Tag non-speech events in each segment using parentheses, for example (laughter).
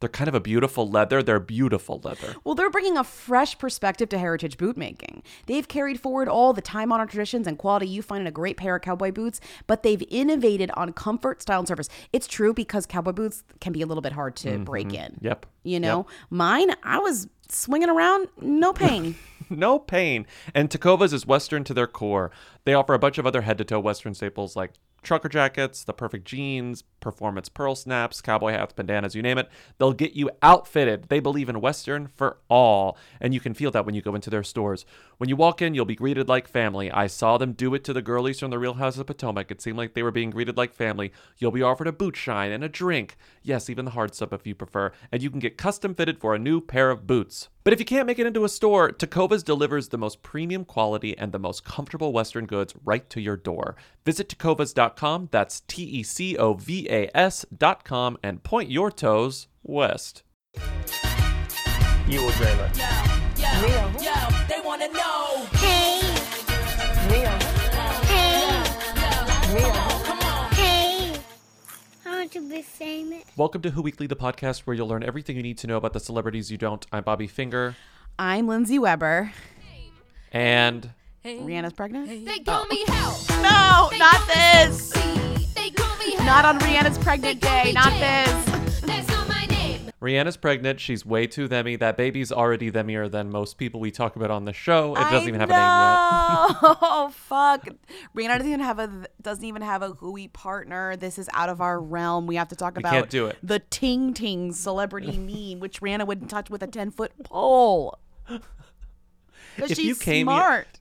They're kind of a beautiful leather. They're beautiful leather. Well, they're bringing a fresh perspective to heritage boot making. They've carried forward all the time honored traditions and quality you find in a great pair of cowboy boots, but they've innovated on comfort, style, and service. It's true because cowboy boots can be a little bit hard to break in. Mm-hmm. Yep. You know, mine, I was swinging around, no pain. (laughs) no pain. And Tecovas is Western to their core. They offer a bunch of other head to toe Western staples like trucker jackets, the perfect jeans, performance pearl snaps, cowboy hats, bandanas, you name it. They'll get you outfitted. They believe in Western for all. And you can feel that when you go into their stores. When you walk in, you'll be greeted like family. I saw them do it to the girlies from the Real House of Potomac. It seemed like they were being greeted like family. You'll be offered a boot shine and a drink. Yes, even the hard stuff if you prefer. And you can get custom fitted for a new pair of boots. But if you can't make it into a store, Tecovas delivers the most premium quality and the most comfortable Western goods right to your door. Visit Tecovas.com, that's T E C O V A S.com, and point your toes west. You will dream it. Yo, yo, they wanna know. Want to be famous. Welcome to Who Weekly, the podcast where you'll learn everything you need to know about the celebrities you don't. I'm Bobby Finger, I'm Lindsay Weber. and oh. Rihanna's pregnant? They call me hell. No, They not this. They call me hell. Not on Rihanna's pregnant They day. Not this. Rihanna's pregnant. She's way too themmy. That baby's already themier than most people we talk about on the show. It doesn't I even have a name yet. Oh (laughs) fuck! Rihanna doesn't even have a doesn't even have a hooey partner. This is out of our realm. We have to talk about can't do it. the Ting Ting celebrity (laughs) meme, which Rihanna wouldn't touch with a ten foot pole. (laughs) If she's came here- smart.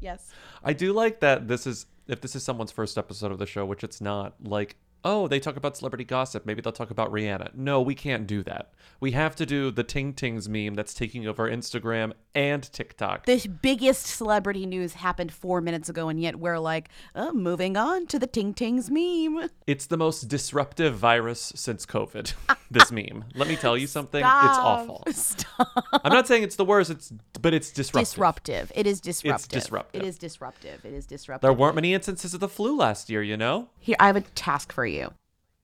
Yes. I do like that this is if this is someone's first episode of the show, which it's not, like, oh, they talk about celebrity gossip. Maybe they'll talk about Rihanna. No, we can't do that. We have to do the Ting Tings meme that's taking over Instagram and TikTok. The biggest celebrity news happened four minutes ago, and yet we're like, oh, moving on to the Ting Tings meme. It's the most disruptive virus since COVID. (laughs) this meme. Let me tell you something. It's awful. (laughs) Stop. I'm not saying it's the worst. It's but it's disruptive. Disruptive. It is disruptive. It's disruptive. It is disruptive. It is disruptive. There weren't many instances of the flu last year, you know. Here, I have a task for you.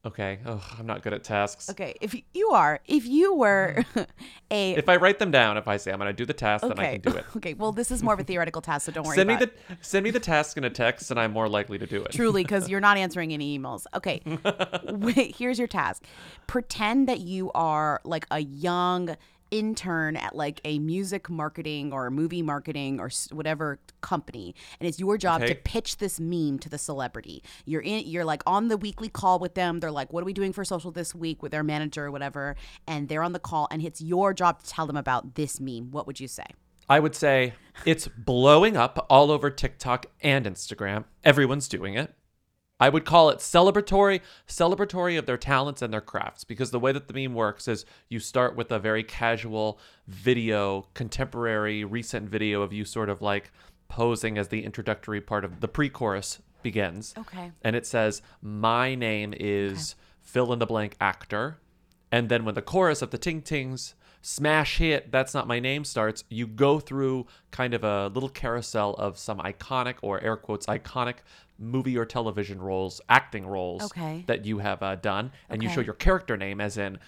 Okay. Oh, I'm not good at tasks. Okay, if you are, if you were mm. (laughs) a If I write them down, if I say I'm going to do the task, then I can do it. (laughs) okay, well, this is more of a theoretical task, so don't worry. Send me about the it. send me the task in a text, and I'm more likely to do it. truly because (laughs) you're not answering any emails. Okay, wait. Here's your task: pretend that you are like a young intern at like a music marketing or movie marketing or whatever company and it's your job to pitch this meme to the celebrity. You're in you're like on the weekly call with them. They're like what are we doing for social this week with their manager or whatever? And they're on the call and it's your job to tell them about this meme. What would you say? I would say it's blowing up all over TikTok and Instagram. Everyone's doing it. I would call it celebratory, celebratory of their talents and their crafts because the way that the meme works is you start with a very casual video, contemporary, recent video of you sort of like posing as the introductory part of the pre-chorus begins. Okay. And it says, "My name is fill in the blank actor." And then when the chorus of the Ting Tings smash hit, That's Not My Name starts, you go through kind of a little carousel of some iconic or air quotes iconic movie or television roles, acting roles Okay. that you have uh, done. And you show your character name, as in,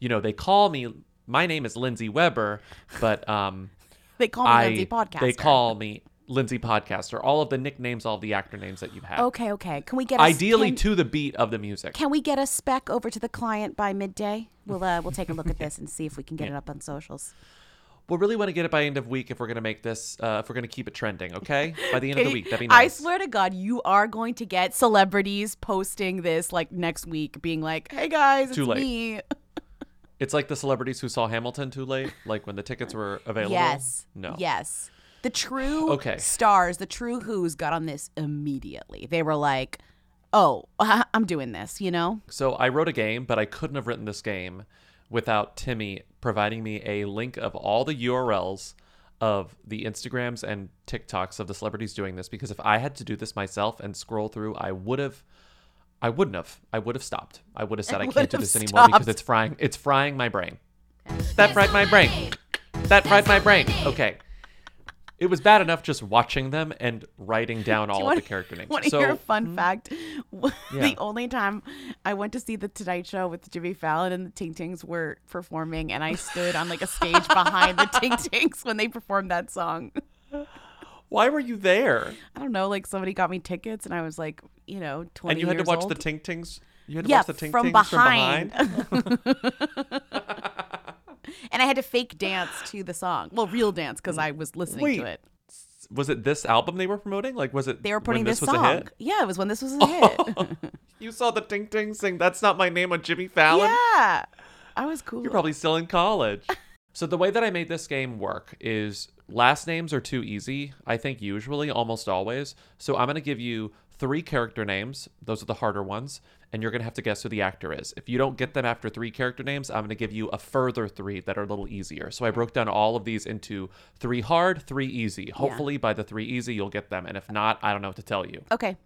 you know, they call me, my name is Lindsay Weber, but um, (laughs) they call me I, Lindsay podcaster they call me Lindsay Podcaster. All of the nicknames, all of the actor names that you've had. okay okay can we get a, Ideally can- to the beat of the music. Can we get a spec over to the client by midday? We'll uh, we'll take a look at this and see if we can get (laughs) it up on socials. We'll really want to get it by end of week if we're going to make this, uh, if we're going to keep it trending, okay? By the end of the (laughs) week, that'd be I swear to God, you are going to get celebrities posting this like next week, being like, "Hey guys, it's Too late. me." It's like the celebrities who saw Hamilton too late, like when the tickets were (laughs) available. Yes. No. Yes. The true Okay. stars, the true Who's got on this immediately. They were like, "Oh, (laughs) I'm doing this," you know? So I wrote a game, but I couldn't have written this game without Timmy providing me a link of all the URLs of the Instagrams and TikToks of the celebrities doing this because if I had to do this myself and scroll through, I would have I wouldn't have. I would have stopped. I would have said (laughs) I, can't do have this anymore because it's frying it's frying my brain. That fried my brain. That fried my brain. Okay. It was bad enough just watching them and writing (laughs) down all of the character names. Want to so hear a fun mm-hmm. fact? (laughs) Yeah. The only time I went to see the Tonight Show with Jimmy Fallon and the Ting Tings were performing, and I stood on like a stage behind the (laughs) Ting Tings when they performed that song. why were you there? I don't know, like somebody got me tickets, and I was like, you know, twenty. And you had to watch old. the Tink Tings. You had to yeah, watch the Tink from Tings behind. from behind. And I had to fake dance to the song. Well, real dance because I was listening Wait. to it. was it this album they were promoting? Like, was it They were putting this this, song. Yeah, it was when this was a oh, hit. (laughs) You saw the ting Ting sing "That's Not My Name" on Jimmy Fallon. yeah, I was cool. You're probably still in college. (laughs) so the way that I made this game work is last names are too easy. I think usually, almost always. So I'm gonna give you three character names. Those are the harder ones, and you're gonna have to guess who the actor is. If you don't get them after three character names, I'm gonna give you a further three that are a little easier. So I broke down all of these into three hard, three easy. Hopefully, by the three easy, you'll get them, and if not, I don't know what to tell you. okay.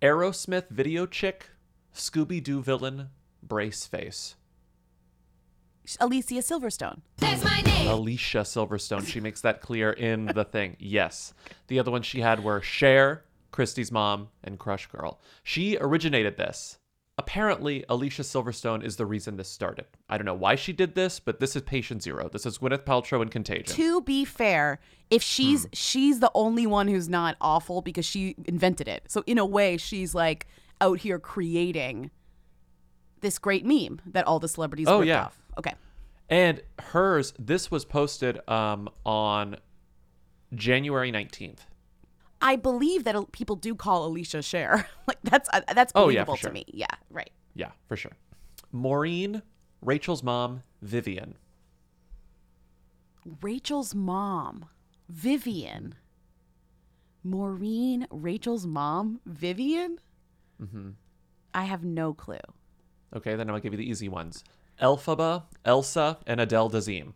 Aerosmith video chick, Scooby Doo villain, brace face. Alicia Silverstone. That's my name. Alicia Silverstone. She makes that clear in (laughs) the thing. Yes. The other ones she had were Cher, Christie's mom, and Crush Girl. She originated this. Apparently, Alicia Silverstone is the reason this started. I don't know why she did this, but this is patient zero. This is Gwyneth Paltrow in Contagion. To be fair, if Hmm. she's she's the only one who's not awful because she invented it. So in a way, she's like out here creating this great meme that all the celebrities Oh, yeah. off. Okay. And hers, this was posted um, on January 19th. I believe that people do call Alicia Cher. (laughs) like that's uh, that's Oh, yeah, believable for sure. to me. Yeah, right. Yeah, for sure. Maureen, Rachel's mom, Vivian. Rachel's mom, Vivian. Maureen, Rachel's mom, Vivian? Mm-hmm. I have no clue. Okay, then I'll give you the easy ones. Elphaba, Elsa, and Adele Dazeem.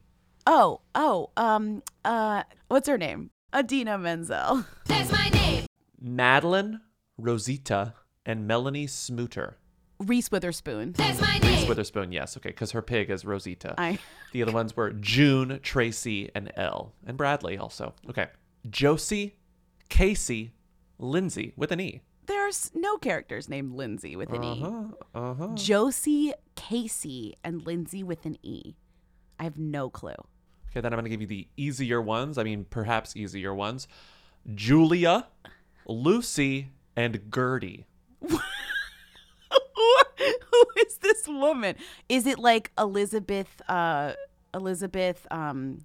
Oh, oh, um, uh, what's her name? Idina Menzel. (laughs) That's my name. Madeline, Rosita, and Melanie Smooter. Reese Witherspoon. That's my Reese. Witherspoon, yes, okay, because her pig is Rosita. I (laughs) The other ones were June, Tracy, and Elle. And Bradley also. Okay. Josie, Casey, Lindsay with an E. there's no characters named Lindsay with an E. Uh-huh. Uh-huh. Josie, Casey, and Lindsay with an E. I have no clue. Okay, then I'm going to give you the easier ones. I mean, perhaps easier ones. Julia, Lucy, and Gertie. (laughs) Who is this woman? Is it like Elizabeth? Uh, Elizabeth. Um,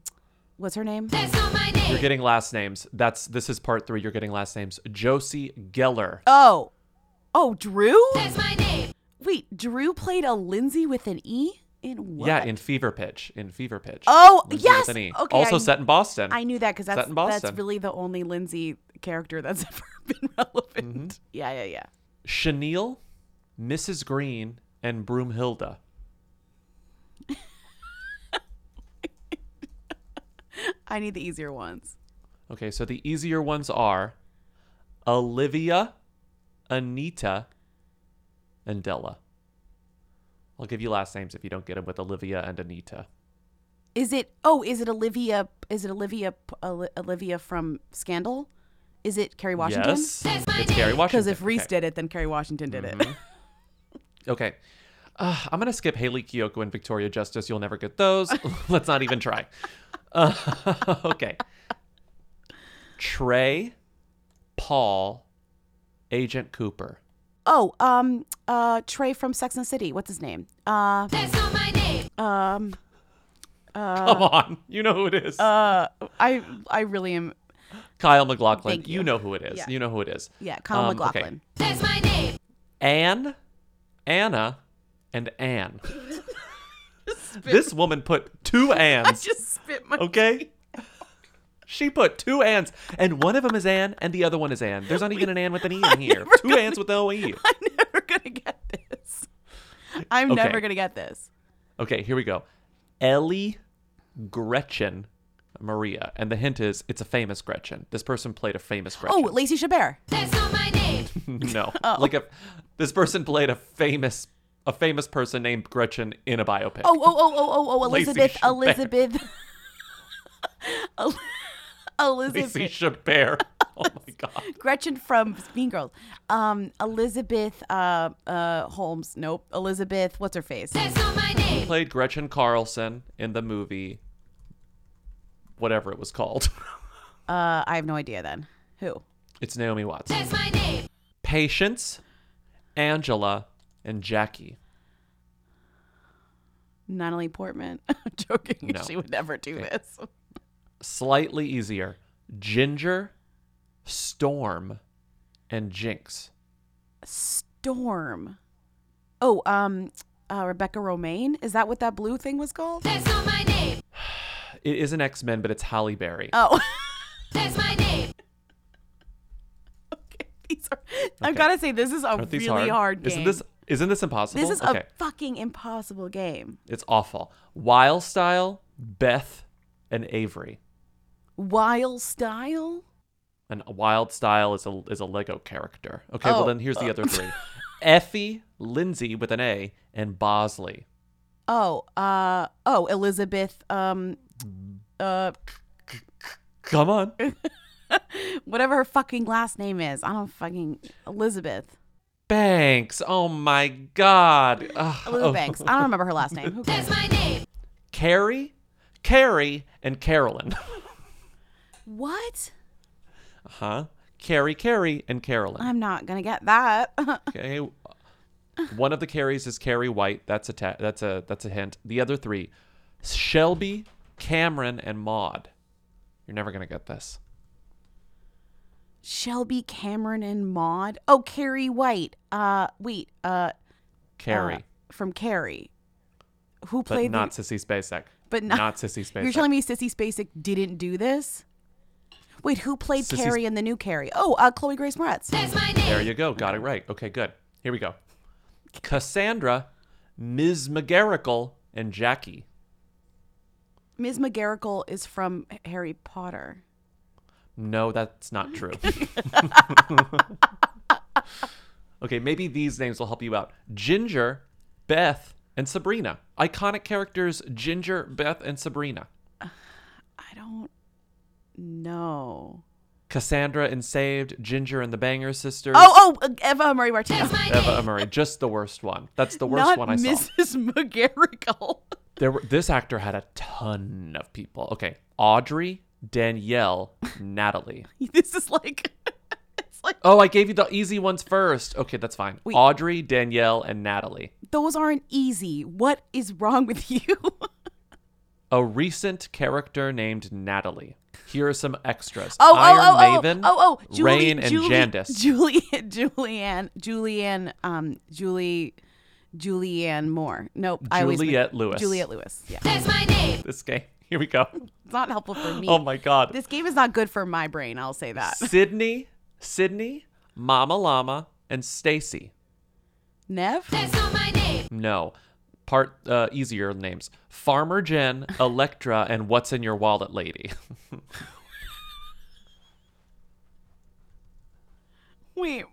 what's her name? That's not my name. You're getting last names. That's this is part three. You're getting last names. Josie Geller. Oh, oh, Drew. That's my name. Wait, Drew played a Lindsay with an E in what? Yeah, in Fever Pitch. In Fever Pitch. Oh, Lindsay yes! E. Okay, also I- set in Boston. I knew that because that's that's really the only Lindsay character that's (laughs) ever been relevant. Mm-hmm. Yeah, yeah, yeah. Chenille, Mrs. Green, and Broomhilda. (laughs) I need the easier ones. Okay, so the easier ones are Olivia, Anita, and Della. I'll give you last names if you don't get them with Olivia and Anita. Is it? Oh, is it Olivia? Is it Olivia? Olivia from Scandal? Is it Kerry Washington? Yes, it's Kerry. (laughs) Washington. Because if Reese okay. did it, then Kerry Washington did it. Okay. Uh, I'm going to skip Hayley Kiyoko and Victoria Justice. You'll never get those. (laughs) (laughs) Let's not even try. Uh, okay. Trey, Paul, Agent Cooper. Oh, um, uh, Trey from Sex and City. What's his name? Uh, That's not my name. um, Come on. You know who it is. uh, I, I really am. Kyle MacLachlan. You. you. know who it is. Yeah. You know who it is. Yeah, Kyle Um, okay. MacLachlan. That's my name. Anne, Anna, and Anne. (laughs) This woman put two (laughs) I ands. just spit my. Okay. (laughs) She put two ands, and one of them is Ann, and the other one is Ann. There's not even an Ann with an E in here. Two ands with no E. (laughs) I'm never gonna get this. I'm Okay. never gonna get this. Okay, here we go. Ellie Gretchen Maria, and the hint is it's a famous Gretchen. This person played a famous Oh, Gretchen. Lacey Chabert. That's not my name. (laughs) no, (laughs) Oh. like if this person played a famous a famous person named Gretchen in a biopic. Oh, oh, oh, oh, oh, oh, Elizabeth, Elizabeth, El- Elizabeth, Lacey (laughs) Chabert. Oh my god. Gretchen from Mean Girls. Um, Elizabeth, uh, uh, Holmes. Nope. Elizabeth, what's her face? That's not my name. Played Gretchen Carlson in the movie whatever it was called. (laughs) Uh, I have no idea. Then who? it's Naomi Watts. That's my name. Patience, Angela, and Jackie. Natalie Portman. (laughs) I'm joking. No. She would never do this. Slightly easier. Ginger, Storm, and Jinx. Storm. Oh, um, uh, Rebecca Romijn. Is that what that blue thing was called? That's not my name. (sighs) It is an X Men, but it's Halle Berry. Oh. (laughs) That's my name. okay. These are. I've got to say, this is a Aren't these really hard, game. Isn't this isn't this impossible? This is okay. a fucking impossible game. It's awful. Wild Style, Beth, and Avery. Wild style. And Wild Style is a is a Lego character. Okay, Oh, well then here's the other three: (laughs) Effie, Lindsay with an A, and Bosley. Oh, uh, oh, Elizabeth. Um, uh, Come on. (laughs) whatever her fucking last name is. I don't fucking Elizabeth. Banks. Oh my God. Ugh. Elizabeth Oh. Banks. I don't remember her last name. Who cares? That's my name. Carrie, Carrie, and Carolyn. (laughs) What? Uh huh? Carrie, Carrie, and Carolyn. I'm not gonna get that. (laughs) Okay. One of the Carries is Carrie White. That's a ta- that's a that's a hint. The other three, Shelby, Cameron, and Maud. You're never gonna get this. Shelby, Cameron, and Maud. Oh, Carrie White. Uh, wait. Uh, Carrie, uh, from Carrie. Who but played not the, Sissy Spacek. But not- not Sissy (laughs) Spacek. You're telling me Sissy Spacek didn't do this? Wait, who played Sissy Carrie in the new Carrie? Oh, uh, Chloe Grace Moretz. That's my name. There you go. Got it right. Okay, good. Here we go. Cassandra, Ms. McGarrigle, and Jackie. Ms. McGarrigle is from Harry Potter. No, that's not true. (laughs) (laughs) okay, maybe these names will help you out. Ginger, Beth, and Sabrina. Iconic characters Ginger, Beth, and Sabrina. I don't know. Cassandra and Saved, Ginger and the Banger Sisters. Oh, oh, uh, Eva Marie Martinez. Eva name. Murray, just the worst one. That's the worst Not one I saw. Mrs. (laughs) McGarrigle. There were this actor had a ton of people. Okay, Audrey, Danielle, Natalie. (laughs) this is like, (laughs) it's like Oh, I gave you the easy ones first. Okay, that's fine. Wait. Audrey, Danielle, and Natalie. those aren't easy. What is wrong with you? A recent character named Natalie. Here are some extras. Oh, Iron oh, oh, Maven, oh, oh, oh, Julie, Rain, and Julie, Jandis. (laughs) Julie, Julianne, Julianne, um, Julie, Julianne Moore. Nope, I always Juliette Lewis. Juliette Lewis. Yeah, That's my name. (laughs) this game. Here we go. it's not helpful for me. (laughs) Oh my god. This game is not good for my brain. I'll say that. Sydney, Sydney, Mama Llama, and Stacy. Nev. That's not my name. No. Part uh, easier names. Farmer Jen, Electra, and What's in Your Wallet Lady. (laughs) Wait,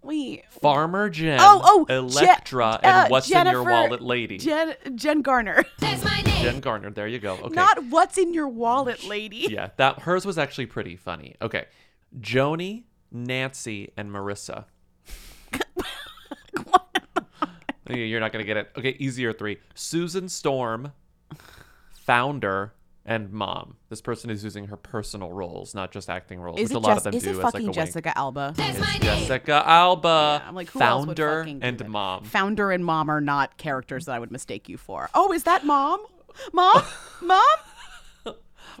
wait. Farmer Jen, Oh, oh, Je- Electra, and uh, What's in Your Wallet Lady. Jen Jen Garner. (laughs) That's my name. Jen Garner. There you go. Okay. Not what's in your wallet, lady. (laughs) yeah, that hers was actually pretty funny. Okay. Joni, Nancy, and Marissa. You're not gonna get it. Okay, easier three. Susan Storm, founder, and mom. This person is using her personal roles, not just acting roles, Is which it, a lot Jess- of them is do it as like fucking a wink. Jessica Alba? That's my It's name. Jessica Alba, Yeah, I'm like, who else would founder and that? mom. Founder and mom are not characters that I would mistake you for. Oh, is that mom? Mom? (laughs) mom?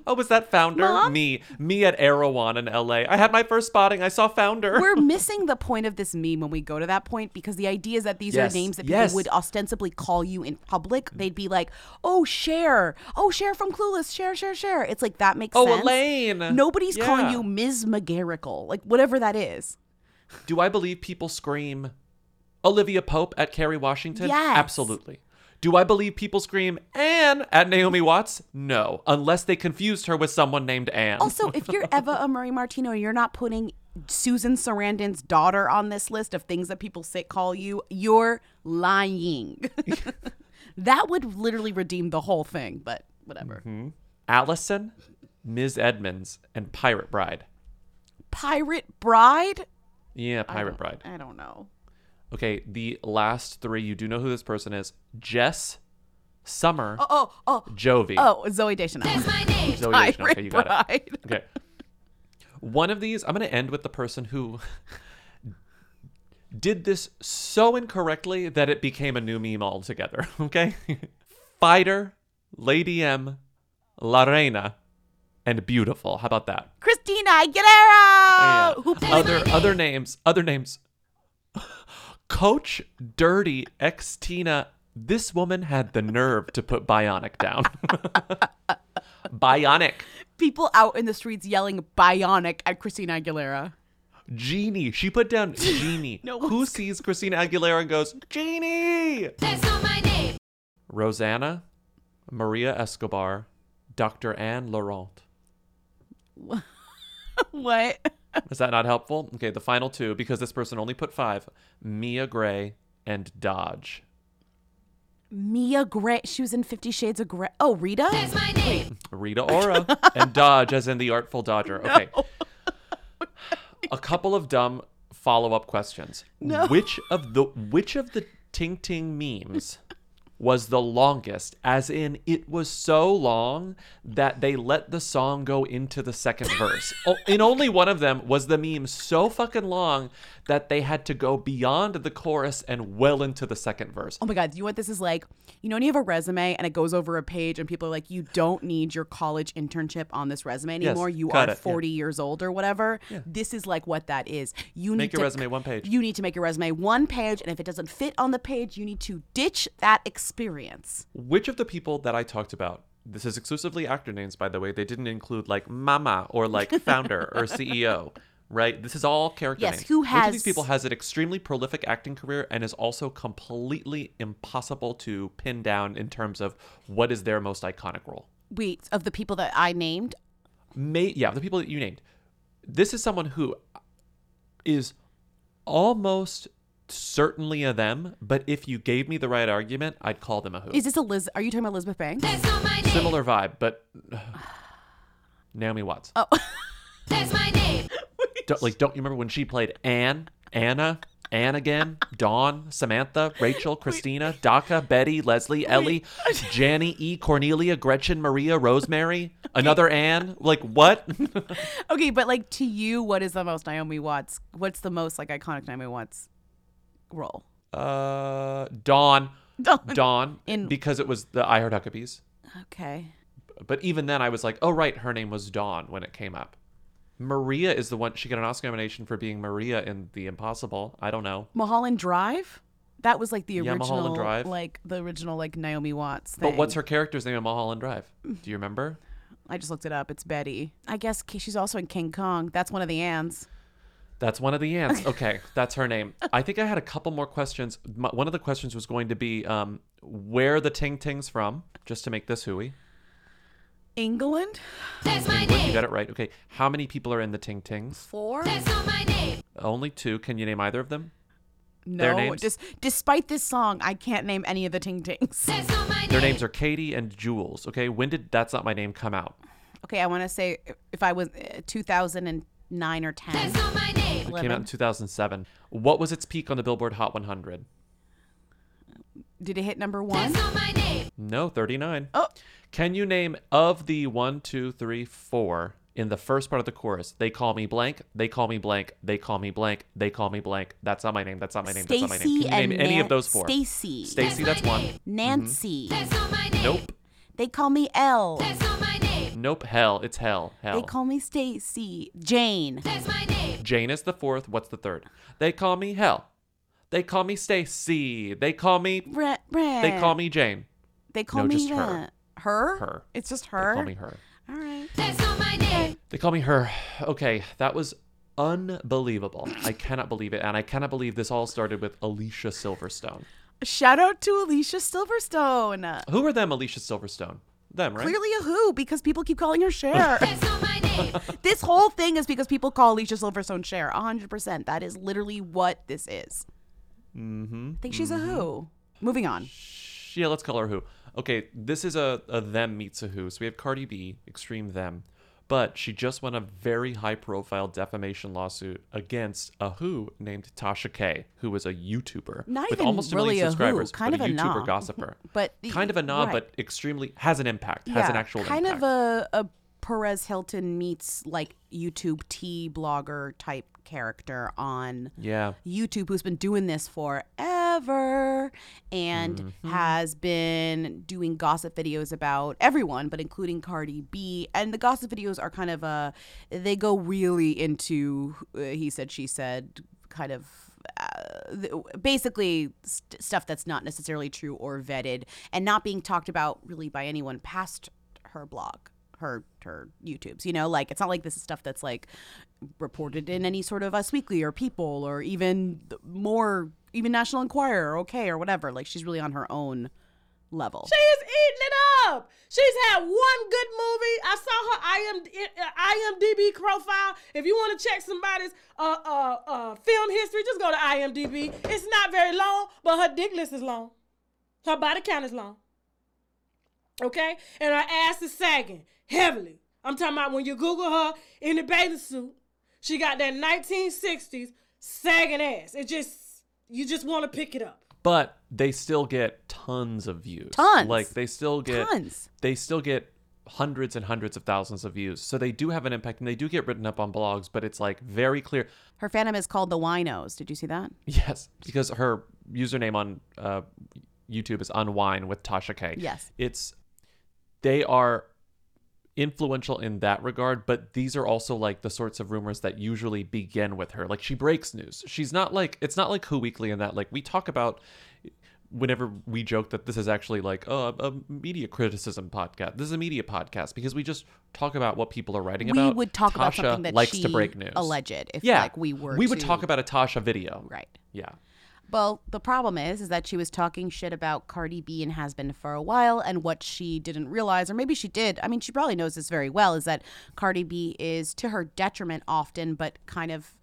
Oh, was that Founder? Mom? Me. Me at Erewhon in LA. I had my first spotting. I saw Founder. We're (laughs) missing the point of this meme when we go to that point because the idea is that these Yes, are names that people yes. would ostensibly call you in public. They'd be like, "Oh, share. Oh, share from Clueless. Share, share, Cher." It's like that makes Oh, sense. Elaine. Nobody's calling you Ms. McGarrigle, like whatever that is. Do I believe people scream Olivia Pope at Kerry Washington? Yes. Absolutely. Do I believe people scream Anne at Naomi Watts? No, unless they confused her with someone named Anne. Also, (laughs) if you're Eva Amurri Martino, you're not putting Susan Sarandon's daughter on this list of things that people say call you. You're lying. (laughs) that would literally redeem the whole thing, but whatever. Mm-hmm. Allison, Ms. Edmonds, and Pirate Bride. Pirate Bride? Yeah, Pirate Bride. I don't know. Okay, the last three, you do know who this person is Jess, Summer, Oh, oh, oh, Jovi. oh, Zooey Deschanel. That's my name. Zooey Deschanel. Okay, you got Bride. it. Okay. One of these, I'm going to end with the person who (laughs) did this so incorrectly that it became a new meme altogether. (laughs) Okay? Fighter, Lady M, La Reina, and Beautiful. How about that? Christina Aguilera. Oh, yeah. Who Other other names, other names. Coach Dirty ex Tina, This woman had the nerve to put Bionic down. (laughs) Bionic. people out in the streets yelling bionic at Christina Aguilera. Genie. She put down (laughs) Genie. No Who one's- sees Christina Aguilera and goes, Genie? That's not my name. Rosanna, Maria Escobar, Dr. Anne Laurent. (laughs) What? Is that not helpful? Okay, the final two, because this person only put five Mia Gray and Dodge. Mia Gray. She was in Fifty Shades of Grey. Oh, Rita? That's my name. Rita Ora and Dodge, as in the Artful Dodger. (laughs) Okay. A couple of dumb follow-up questions. Which of the which of the Ting Ting memes was the longest? As in, it was so long that they let the song go into the second (laughs) verse. In only one of them was the meme so fucking long that they had to go beyond the chorus and well into the second verse. Oh my God, you know what this is like? You know, when you have a resume and it goes over a page and people are like, you don't need your college internship on this resume anymore. you are it, yeah. 40 years old or whatever. This is like what that is. You need Make your to, resume one page. You need to make your resume one page. And if it doesn't fit on the page, you need to ditch that experience. Which of the people that I talked about, this is exclusively actor names, by the way, they didn't include like Mama or like (laughs) founder or CEO, right? This is all character Yes, names. who Which of these people has an extremely prolific acting career and is also completely impossible to pin down in terms of what is their most iconic role? Wait, of the people that I named, May yeah, the people that you named. This is someone who is almost certainly a them, but if you gave me the right argument, I'd call them a who. is this Eliz? Are you talking about Elizabeth Banks? That's not my name. Similar vibe, but (sighs) Naomi Watts. Oh, (laughs) That's my name. (laughs) Don't, like, don't you remember when she played Anne, Anna, Anne again, Dawn, Samantha, Rachel, (laughs) Christina, Daka, Betty, Leslie, Ellie, Janny, E, Cornelia, Gretchen, Maria, Rosemary, another Anne? Like, what? okay, but like to you, what is the most Naomi Watts? What's the most like iconic Naomi Watts role? uh, Dawn. Dawn. Dawn. (laughs) In- because it was the I Heart Huckabees. Okay. But even then, I was like, oh, right, her name was Dawn when it came up. Maria is the one, she got an Oscar nomination for being Maria in The Impossible. I don't know. Mulholland Drive. That was like the Yeah, original, Mulholland Drive. like the original like Naomi Watts thing. But what's her character's name in Mulholland Drive? Do you remember? I just looked it up. It's Betty. I guess K- she's also in King Kong. That's one of the Anns. That's one of the ants. Okay, that's her name. I think I had a couple more questions. M- One of the questions was going to be um, where the Ting Ting's from, just to make this hooey. England. That's my England, you got it right. Okay, how many people are in the Ting Tings? Four. That's not my name. Only two. Can you name either of them? No. names? Just despite this song, I can't name any of the Ting Tings. That's not my name. Their names are Katie and Jules. Okay, when did That's Not My Name come out? Okay, I want to say if I was uh, 2009 or 10. That's not my name. It came out in 2007. What was its peak on the Billboard Hot 100? Did it hit number one? That's not my name. No, 39. Oh. Can you name of the one, two, three, four in the first part of the chorus? They call me blank. They call me blank. They call me blank. They call me blank. That's not my name. That's not my name. That's not my name. Stacy Can you and name any Nan- of those four? Stacy. Stacy, that's one. Nancy. Mm-hmm. That's not my name. Nope. They call me L. That's not my name. Nope. Hell. It's hell. Hell. They call me Stacy. Jane. That's my name. Jane is the fourth. What's the third? They call me Hell. They call me Stacy. They call me. Brett, Brett. They call me Jane. They call No, me just uh, her. Her? Her. It's just They her. call me her. All right. That's not my name. They call me her. Okay, that was unbelievable. I cannot believe it, and I cannot believe this all started with Alicia Silverstone. Shout out to Alicia Silverstone. Who are them, Alicia Silverstone? Them, right? Clearly a who because people keep calling her Cher. That's not my name. (laughs) this whole thing is because people call Alicia Silverstone Cher. 100%. That is literally what this is. Mm-hmm. I think she's a who. Moving on. Yeah, let's call her who. Okay, this is a, a them meets a who. So we have Cardi B, extreme them, but she just won a very high profile defamation lawsuit against a who named Tasha K, who was a YouTuber Not with even almost a really million who, subscribers, kind but of a YouTuber nah. gossiper. (laughs) But kind of a nah, right. but extremely has an impact, has an actual kind impact. of a, a Perez Hilton meets like YouTube tea blogger type character on yeah. YouTube who's been doing this forever and Mm-hmm. has been doing gossip videos about everyone, but including Cardi B. And the gossip videos are kind of uh they go really into uh, he said, she said, kind of. Uh, th- basically st- stuff that's not necessarily true or vetted and not being talked about really by anyone past her blog her her YouTubes. You know, like it's not like this is stuff that's like reported in any sort of Us Weekly or People or even more even National Enquirer or OK or whatever. Like she's really on her own level. She is eating it up. She's had one good movie. I saw her IM, uh, IMDb profile. If you want to check somebody's uh, uh, uh, film history, just go to IMDb. It's not very long, but her dick list is long. Her body count is long. Okay? And her ass is sagging heavily. I'm talking about when you Google her in the bathing suit, she got that 1960s sagging ass. It just, you just want to pick it up. But they still get tons of views. Tons. Like they still get Tons. They still get hundreds and hundreds of thousands of views. So they do have an impact and they do get written up on blogs, but it's like very clear. Her fandom is called the Winos. Did you see that? (laughs) Yes, because her username on uh, YouTube is unwine with Tasha K. Yes. It's they are influential in that regard, but these are also like the sorts of rumors that usually begin with her. Like she breaks news. She's not like it's not like Who Weekly in that like we talk about whenever we joke that this is actually like oh, a, media criticism podcast. This is a media podcast because we just talk about what people are writing We about. would talk about Tasha something that likes to break news. alleged if yeah, like we were we would to- talk about a Tasha video. Right. Yeah. Well, the problem is, is that she was talking shit about Cardi B and has been for a while, and what she didn't realize, or maybe she did. I mean, she probably knows this very well, is that Cardi B is to her detriment often, but kind of.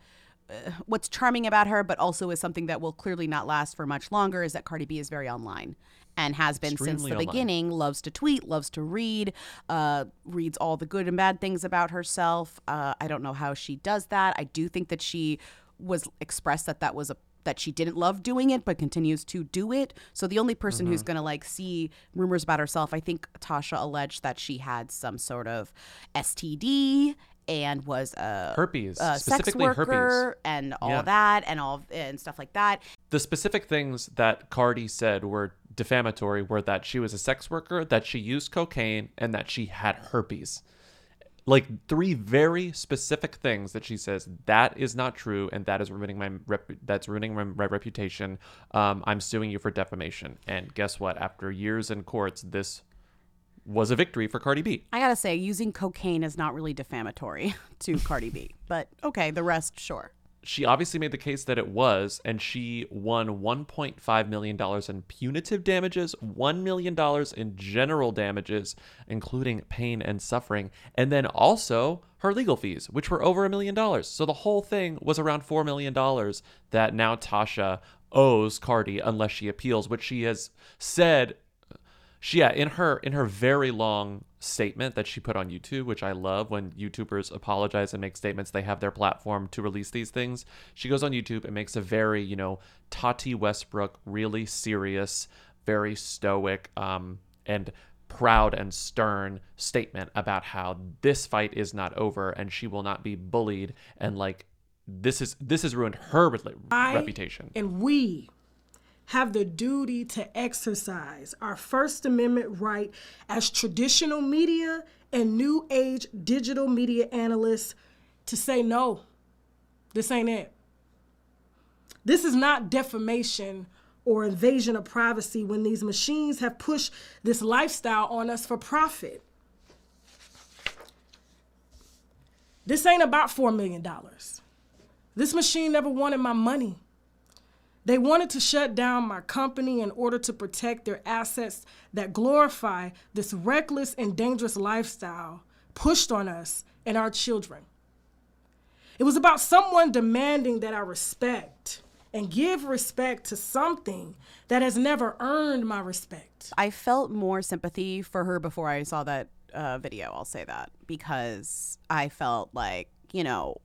Uh, what's charming about her, but also is something that will clearly not last for much longer, is that Cardi B is very online and has been since the online. beginning. Loves to tweet, loves to read, uh, reads all the good and bad things about herself. Uh, I don't know how she does that. I do think that she was expressed that that was a that she didn't love doing it but continues to do it so the only person Mm-hmm. who's going to like see rumors about herself i think tasha alleged that she had some sort of std and was a, Herpes, a sex specifically herpes. and all Yeah. that and all and stuff like that the specific things that Cardi said were defamatory were that she was a sex worker, that she used cocaine, and that she had herpes. Like three very specific things that she says that is not true, and that is ruining my rep- that's ruining my, reputation. Um, I'm suing you for defamation. And guess what? After years in courts, this was a victory for Cardi B. i gotta say using cocaine is not really defamatory (laughs) to cardi b but okay the rest sure she obviously made the case that it was, and she won $1.5 million in punitive damages, $1 million in general damages, including pain and suffering, and then also her legal fees, which were over a million dollars. So the whole thing was around $4 million that now Tasha owes Cardi unless she appeals, which she has said she yeah in her in her very long statement that she put on youtube which i love when youtubers apologize and make statements they have their platform to release these things. She goes on youtube and makes a very you know tati westbrook really serious very stoic um and proud and stern statement about how this fight is not over and she will not be bullied and like this is this has ruined her re- I- reputation. And we have the duty to exercise our First Amendment right as traditional media and new age digital media analysts to say no, this ain't it. This is not defamation or invasion of privacy when these machines have pushed this lifestyle on us for profit. This ain't about $4 million. This machine never wanted my money. They wanted to shut down my company in order to protect their assets that glorify this reckless and dangerous lifestyle pushed on us and our children. It was about someone demanding that I respect and give respect to something that has never earned my respect. I felt more sympathy for her before I saw that uh, video. I'll say that because I felt like, you know,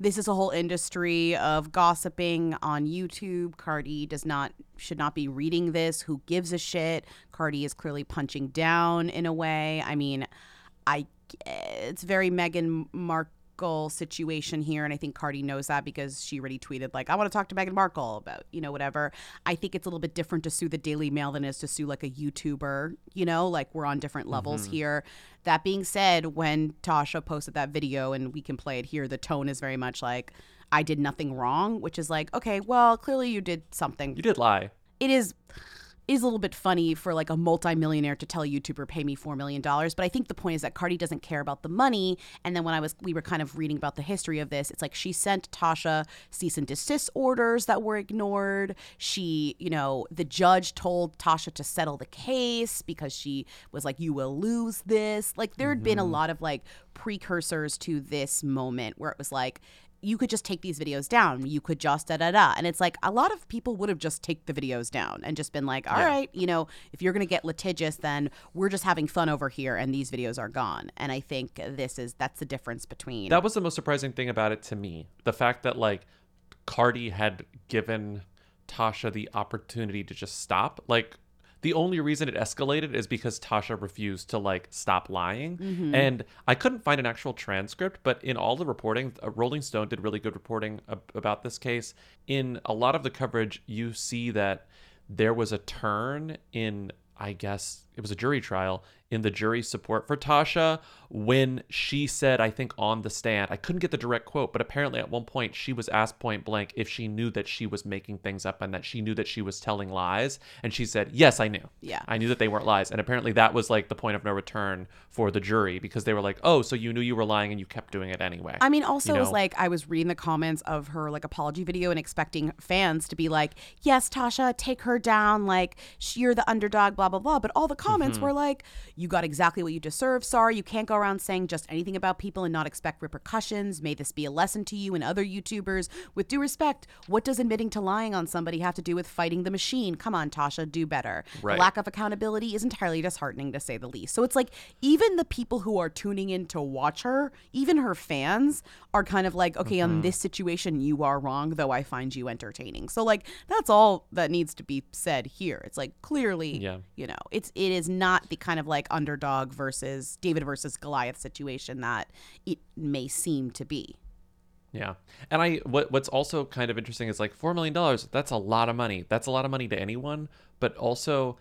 this is a whole industry of gossiping on YouTube. Cardi does not should not be reading this. Who gives a shit? Cardi is clearly punching down in a way. I mean, I it's very Meghan Markle situation here, and I think Cardi knows that because she already tweeted like, "I want to talk to Meghan Markle about you know whatever." I think it's a little bit different to sue the Daily Mail than it is to sue like a YouTuber. You know, like we're on different levels mm-hmm. here. That being said, when Tasha posted that video, and we can play it here, the tone is very much like. I did nothing wrong, which is like, okay, well, clearly you did something You did lie. it is is a little bit funny for like a multimillionaire to tell a YouTuber pay me four million dollars. But I think the point is that Cardi doesn't care about the money. And then when I was we were kind of reading about the history of this, it's like she sent Tasha cease and desist orders that were ignored. She, you know, the judge told Tasha to settle the case because she was like, You will lose this. Like there had been a mm-hmm. lot of like precursors to this moment where it was like you could just take these videos down. You could just da da da. And it's like a lot of people would have just take the videos down and just been like, all right, you know, if you're gonna get litigious, then we're just having fun over here and these videos are gone. And I think this is that's the difference between That was the most surprising thing about it to me. The fact that like Cardi had given Tasha the opportunity to just stop. Like the only reason it escalated is because Tasha refused to like stop lying. Mm-hmm. And I couldn't find an actual transcript, but in all the reporting, uh, Rolling Stone did really good reporting ab- about this case. In a lot of the coverage, you see that there was a turn in I guess it was a jury trial in the jury's support for Tasha when she said, I think on the stand, I couldn't get the direct quote, but apparently at one point she was asked point blank if she knew that she was making things up and that she knew that she was telling lies. And she said, Yes, I knew. Yeah. I knew that they weren't lies. And apparently that was like the point of no return for the jury because they were like, Oh, so you knew you were lying and you kept doing it anyway. I mean, also, You it was like I was reading the comments of her like apology video and expecting fans to be like, "Yes, Tasha, take her down. Like you're the underdog." Blah blah blah. But all the comments Mm-hmm. were like, "You got exactly what you deserve. Sorry, you can't go around saying just anything about people and not expect repercussions. May this be a lesson to you and other YouTubers. With due respect, what does admitting to lying on somebody have to do with fighting the machine? Come on, Tasha, do better. The lack of accountability is entirely disheartening to say the least. So it's like even the people who are tuning in to watch her, even her fans, are kind of like, okay, Mm-hmm. on this situation, you are wrong, though I find you entertaining. So like that's all that needs to be said here. It's like clearly, Yeah. you know, it's it is not the kind of like underdog versus David versus Goliath situation that it may seem to be. Yeah. And I what what's also kind of interesting is like 4 million dollars, that's a lot of money. That's a lot of money to anyone, but also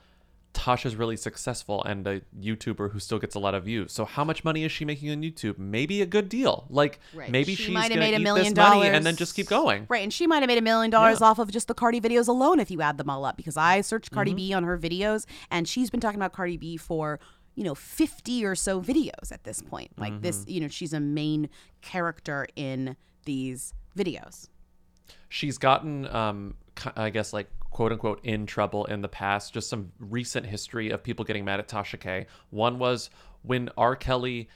Tasha's really successful and a YouTuber who still gets a lot of views. So how much money is she making on YouTube? Maybe a good deal. Like Right. maybe She she's might have made a million this money dollars. and then just keep going. Right, and she might have made a million dollars Yeah. off of just the Cardi videos alone if you add them all up. Because I searched Mm-hmm. Cardi B on her videos, and she's been talking about Cardi B for you know 50 or so videos at this point. Like this, Mm-hmm. you know, she's a main character in these videos. she's gotten um i guess like quote unquote in trouble in the past just some recent history of people getting mad at tasha k one was when r kelly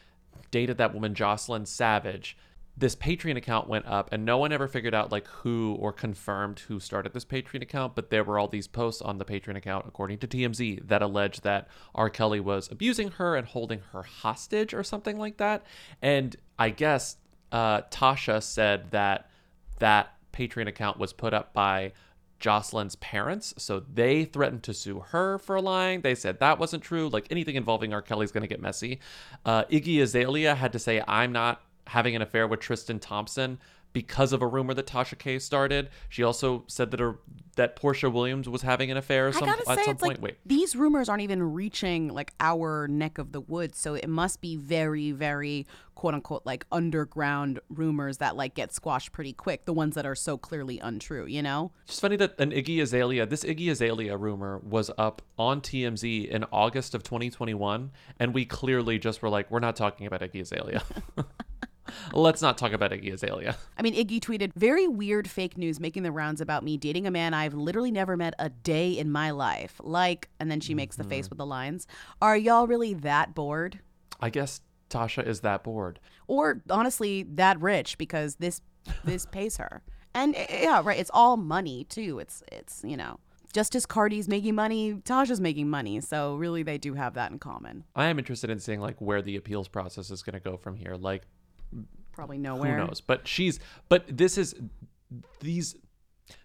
dated that woman joycelyn savage this patreon account went up and no one ever figured out like who or confirmed who started this patreon account but there were all these posts on the patreon account according to tmz that alleged that r kelly was abusing her and holding her hostage or something like that and i guess uh, tasha said that that Patreon account was put up by Joycelyn's parents. So they threatened to sue her for lying. They said that wasn't true. Like anything involving R. Kelly's going to get messy. Uh, Iggy Azalea had to say, I'm not having an affair with Tristan Thompson because of a rumor that Tasha K started. She also said that her that Porsha Williams was having an affair I some, at say, some it's point. like Wait, these rumors aren't even reaching like our neck of the woods, so it must be very, very quote unquote like underground rumors that like get squashed pretty quick. The ones that are so clearly untrue, you know? It's funny that an Iggy Azalea, this Iggy Azalea rumor was up on TMZ in August of 2021, and we clearly just were like, we're not talking about Iggy Azalea. (laughs) (laughs) Let's not talk about Iggy Azalea. I mean, Iggy tweeted very weird fake news making the rounds about me dating a man I've literally never met a day in my life. Like, and then she makes the face with the lines. Are y'all really that bored? I guess Tasha is that bored. or honestly that rich because this (laughs) this pays her and eh, yeah right it's all money too it's it's you know just as cardi's making money tasha's making money so really they do have that in common I am interested in seeing like where the appeals process is going to go from here. Like, probably nowhere who knows? But she's, but this is these.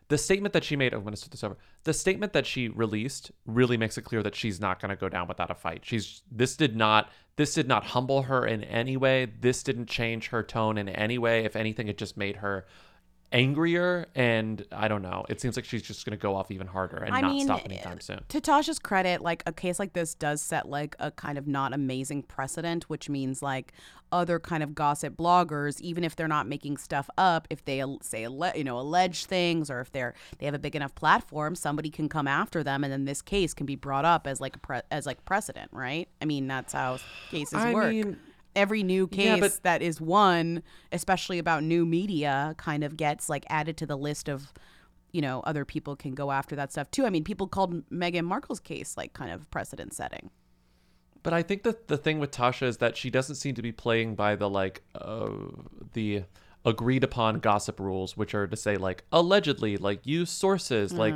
The statement that she made, oh, I'm going to start this over. The statement that she released really makes it clear that she's not going to go down without a fight. She's this did not this did not humble her in any way. This didn't change her tone in any way. If anything, it just made her angrier. And I don't know. It seems like she's just going to go off even harder and I not mean, stop anytime soon. to tasha's credit like a case like this does set like a kind of not amazing precedent which means like other kind of gossip bloggers even if they're not making stuff up if they say you know allege things or if they're they have a big enough platform somebody can come after them and then this case can be brought up as like a pre- as like precedent right i mean that's how cases I work mean, every new Yeah, case but- that is won especially about new media kind of gets like added to the list of you know other people can go after that stuff too. I mean people called meghan markle's case like kind of precedent setting. But I think that the thing with Tasha is that she doesn't seem to be playing by the like uh, the agreed upon gossip rules, which are to say like allegedly, like use sources, like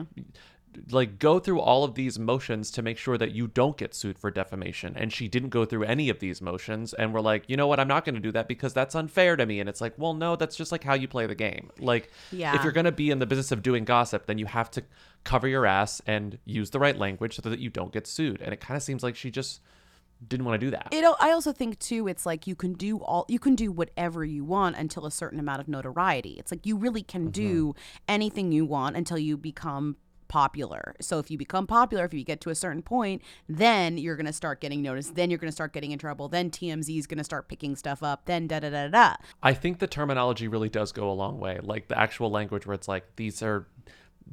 like go through all of these motions to make sure that you don't get sued for defamation. And she didn't go through any of these motions, and we're like, you know what, I'm not going to do that because that's unfair to me. And it's like, well, no, that's just like how you play the game. Like, Yeah. if you're going to be in the business of doing gossip, then you have to cover your ass and use the right language so that you don't get sued. And it kind of seems like she just didn't want to do that. it i also think too it's like you can do all you can do whatever you want until a certain amount of notoriety it's like you really can mm-hmm. do anything you want until you become popular so if you become popular if you get to a certain point then you're going to start getting noticed then you're going to start getting in trouble then tmz is going to start picking stuff up then da da da da I think the terminology really does go a long way. Like the actual language where it's like these are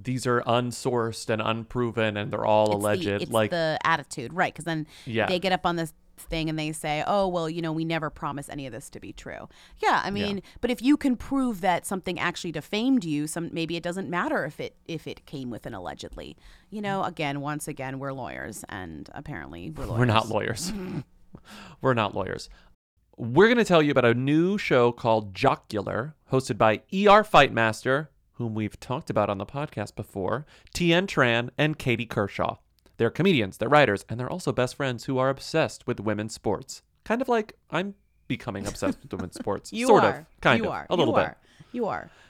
these are unsourced and unproven and they're all it's alleged. The, it's like the attitude, right? Because then Yeah. they get up on this thing and they say, "Oh, well, you know, we never promise any of this to be true." Yeah, I mean, but if you can prove that something actually defamed you, some maybe it doesn't matter if it if it came with an allegedly. You know, again, once again, we're lawyers, and apparently we're lawyers. (laughs) we're not lawyers. we're not lawyers. We're going to tell you about a new show called Jocular, hosted by ER Fightmaster, whom we've talked about on the podcast before, Tien Tran, and Katie Kershaw. They're comedians, they're writers, and they're also best friends who are obsessed with women's sports. Kind of like I'm becoming obsessed with women's (laughs) sports. You sort are. of. Kind you of. Are. A little you bit. Are. You are.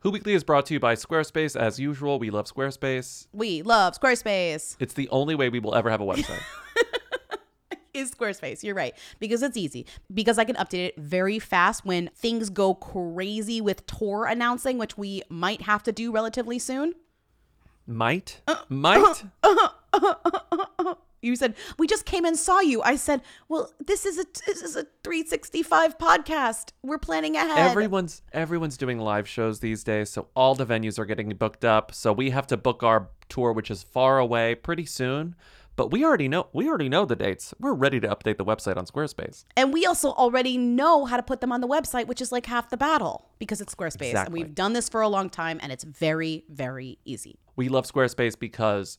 Who Weekly is brought to you by Squarespace. As usual, we love Squarespace. We love Squarespace. It's the only way we will ever have a website. (laughs) Is Squarespace. You're right. Because it's easy. Because I can update it very fast when things go crazy with Tor announcing, which we might have to do relatively soon. Might? Might? (laughs) Uh-huh. Uh-huh. Uh-huh. You said, We just came and saw you. I said, Well, this is a this is a 365 podcast. We're planning ahead. Everyone's everyone's doing live shows these days, so all the venues are getting booked up. So we have to book our tour, which is far away, pretty soon. But we already know we already know the dates. We're ready to update the website on Squarespace. And we also already know how to put them on the website, which is like half the battle because it's Squarespace. And we've done this for a long time and it's very, very easy. We love Squarespace because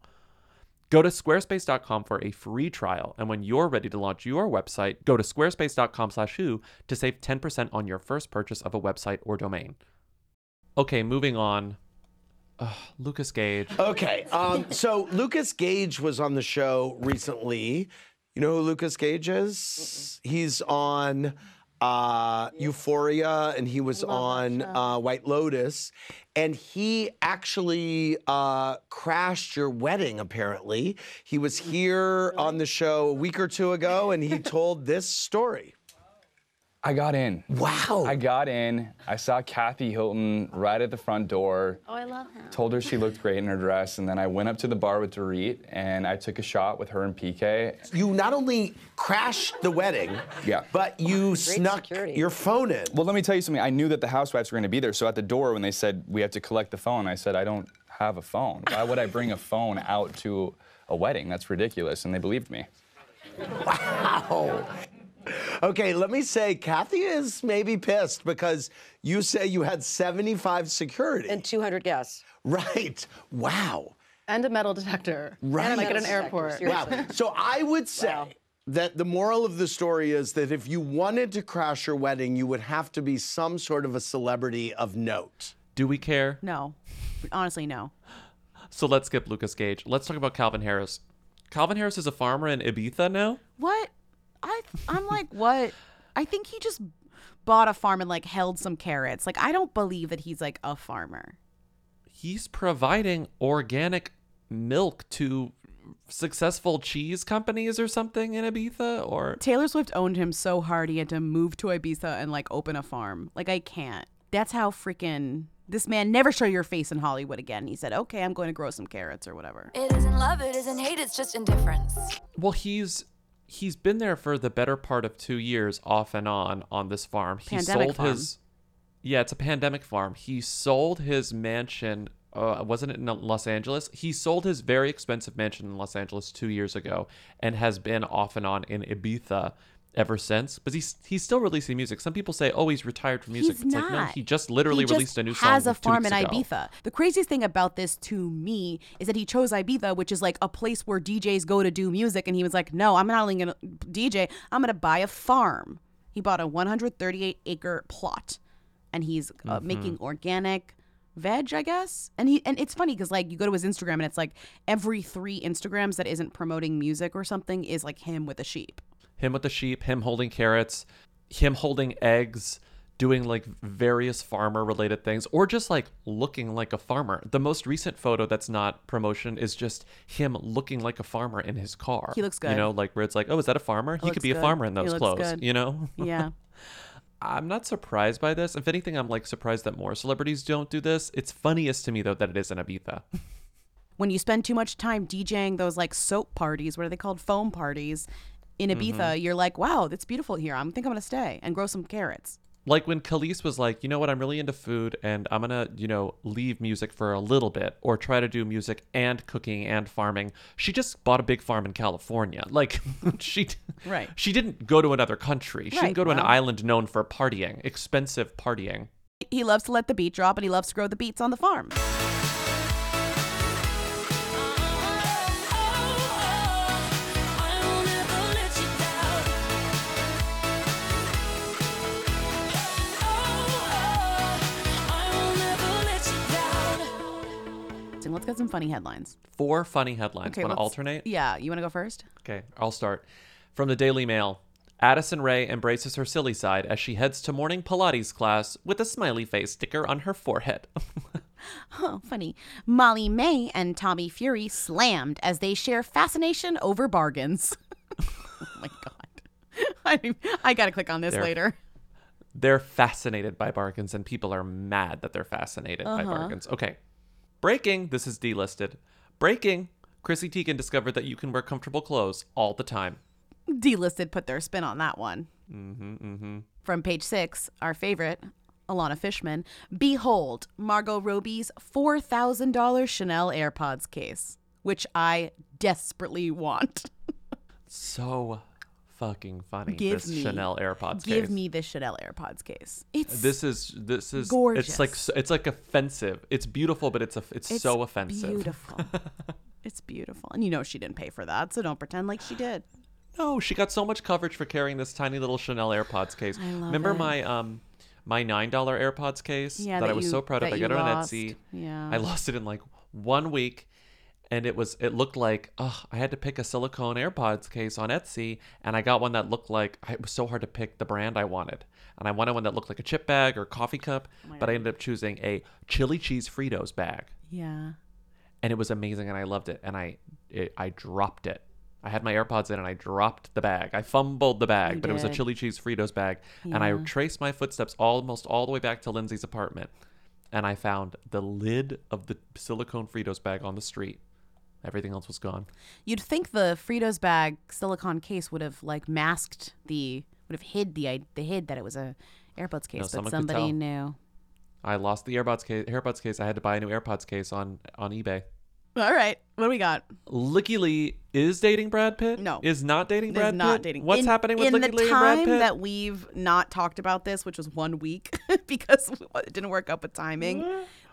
Go to squarespace.com for a free trial, and when you're ready to launch your website, go to squarespace.com/who to save 10% on your first purchase of a website or domain. Okay, moving on. Ugh, Lucas Gage. Okay. Um, so Lucas Gage was on the show recently. You know who Lucas Gage is? He's on uh, Euphoria and he was on uh, White Lotus. And he actually uh, crashed your wedding, apparently. He was (laughs) here on the show a week or two ago and he (laughs) told this story. I got in. Wow. I got in. I saw Kathy Hilton right at the front door. Oh, I love him. Told her she looked great in her dress, and then I went up to the bar with Dorit and I took a shot with her and PK. you not only crashed the wedding, Yeah. but you snuck security. your phone in. Well, let me tell you something. I knew that the housewives were going to be there, so at the door when they said we have to collect the phone, I said I don't have a phone. Why would I bring a phone out to a wedding? That's ridiculous, and they believed me. Wow. Okay, let me say, Kathy is maybe pissed because you say you had 75 security. And 200 guests. right. Wow. and a metal detector. Right. Like at an airport. seriously. Wow. So I would say Wow. that the moral of the story is that if you wanted to crash your wedding, you would have to be some sort of a celebrity of note. Do we care? No. Honestly, no. So let's skip Lucas Gage. Let's talk about Calvin Harris. Calvin Harris is a farmer in Ibiza now. What? I I'm like, what? I think he just bought a farm and like held some carrots. Like I don't believe that he's like a farmer. He's providing organic milk to successful cheese companies or something in Ibiza or Taylor Swift owned him so hard he had to move to Ibiza and like open a farm. Like I can't. That's how freaking this man never show your face in Hollywood again. He said, "Okay, I'm going to grow some carrots or whatever." It isn't love, it isn't hate, it's just indifference. Well, he's he's been there for the better part of two years, off and on, on this farm. He Pandemic sold farm. his. Yeah, it's a pandemic farm. He sold his mansion. Uh, wasn't it in Los Angeles? He sold his very expensive mansion in Los Angeles two years ago, and has been off and on in Ibiza ever since. But he's he's still releasing music. Some people say, "Oh, he's retired from music." He's it's not. like no, he just literally He just released a new song. Has a farm in ago. Ibiza. The craziest thing about this to me is that he chose Ibiza, which is like a place where DJs go to do music, and he was like, "No, I'm not only gonna DJ. I'm gonna buy a farm." He bought a 138 acre plot, and he's uh, Mm-hmm. making organic veg, I guess. And he and it's funny because like you go to his Instagram, and it's like every three Instagrams that isn't promoting music or something is like him with a sheep. Him with the sheep, him holding carrots, him holding eggs, doing like various farmer related things, or just like looking like a farmer. The most recent photo that's not promotion is just him looking like a farmer in his car. He looks good. You know, like where it's like, oh, is that a farmer? He looks could be a farmer in He those clothes. good. You know? (laughs) Yeah. I'm not surprised by this. If anything, I'm like surprised that more celebrities don't do this. It's funniest to me though that it is in Ibiza. (laughs) when you spend too much time DJing those like soap parties, what are they called? Foam parties in Ibiza, Mm-hmm. you're like, wow, that's beautiful here. I think I'm gonna stay and grow some carrots. like when Kelis was like, you know what, I'm really into food and I'm gonna, you know, leave music for a little bit or try to do music and cooking and farming. She just bought a big farm in California. (laughs) Like she Right. She didn't go to another country. She Right, didn't go to an island known for partying, expensive partying. He loves to let the beat drop and he loves to grow the beats on the farm. So let's get some funny headlines. Four funny headlines. Okay, Want to alternate? Yeah, you want to go first? Okay, I'll start. From the Daily Mail Addison Rae embraces her silly side as she heads to morning Pilates class with a smiley face sticker on her forehead. (laughs) Oh, funny. Molly-Mae and Tommy Fury slammed as they share fascination over bargains. (laughs) oh my god. (laughs) I, I gotta click on this They're- later. They're fascinated by bargains, and people are mad that they're fascinated by uh-huh. bargains. Okay. Breaking, this is Dlisted. Breaking, Chrissy Teigen discovered that you can wear comfortable clothes all the time. Dlisted put their spin on that one. Mm-hmm, mm-hmm. From page six, our favorite, Alana Fishman. Behold, Margot Robbie's $4,000 Chanel AirPods case, which I desperately want. (laughs) So fucking funny. Give this me- Chanel AirPods case. Give case. me this Chanel AirPods case. It's This is this is Gorgeous. It's like it's like offensive. It's beautiful, but it's a it's, it's so offensive. It's beautiful. (laughs) it's beautiful. And you know she didn't pay for that, so don't pretend like she did. No, she got so much coverage for carrying this tiny little Chanel AirPods case. I love Remember it. my um my nine dollar AirPods case Yeah, that, I was so proud of. I got it on. Etsy. Yeah. I lost it in like one week. And it was it looked like oh I had to pick a silicone AirPods case on Etsy and I got one that looked like it was so hard to pick the brand I wanted. And I wanted one that looked like a chip bag or coffee cup, Oh but I ended up choosing a chili cheese Fritos bag. Yeah. and it was amazing and I loved it and I it, I dropped it. I had my AirPods in and I dropped the bag. I fumbled the bag, You but it was a chili cheese Fritos bag and I traced my footsteps almost all the way back to Lindsay's apartment and I found the lid of the silicone Fritos bag on the street. Everything else was gone. You'd think the Fritos bag silicone case would have like masked the would have hid the the hid that it was a AirPods case, but someone could somebody knew. I lost the AirPods case. AirPods case. I had to buy a new AirPods case on on eBay. All right, what do we got? Lykke Li is dating Brad Pitt. No. is not dating Brad is not Pitt. dating. What's in, happening with Lykke Li and Brad Pitt? that we've not talked about this, which was one week (laughs) because it didn't work out with timing.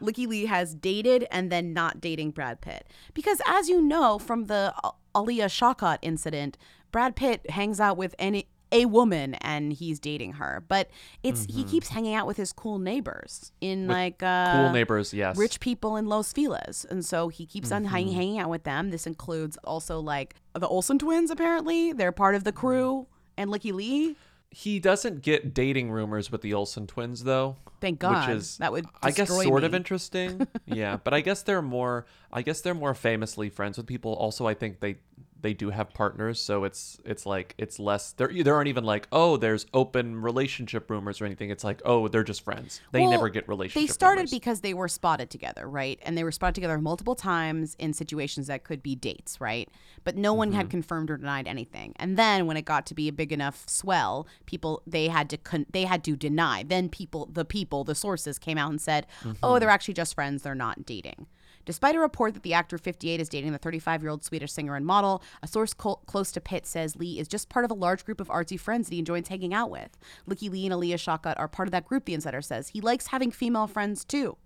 Lykke Li has dated and then not dating Brad Pitt because, as you know from the Al- Alia Shawkat incident, Brad Pitt hangs out with any a woman and he's dating her, but it's he keeps hanging out with his cool neighbors in like uh, Mm-hmm. cool neighbors, yes. rich people in Los Feliz. And so he keeps on Mm-hmm. hang, hanging out with them. This includes also like the Olsen twins, apparently. They're part of the crew. And Lykke Li. He doesn't get dating rumors with the Olsen twins, though. Thank God. Which is, That would I guess, sort of interesting. (laughs) yeah, but I guess they're more. I guess they're more famously friends with people. Also, I think they they do have partners, so it's it's like it's less. There there aren't even like oh, there's open relationship rumors or anything. It's like oh, they're just friends. They Well, never get relationship. They started rumors. because they were spotted together, right? And they were spotted together multiple times in situations that could be dates, right? But no one Mm-hmm. had confirmed or denied anything. And then when it got to be a big enough swell, people they had to con- they had to deny. Then people, the people, the sources came out and said, Mm-hmm. "Oh, they're actually just friends. They're not dating." Despite a report that the actor 58 is dating the 35 year old Swedish singer and model, a source col- close to Pitt says Lee is just part of a large group of artsy friends that he enjoys hanging out with. Lykke Li and Alia Shawkat are part of that group, the insider says. He likes having female friends too.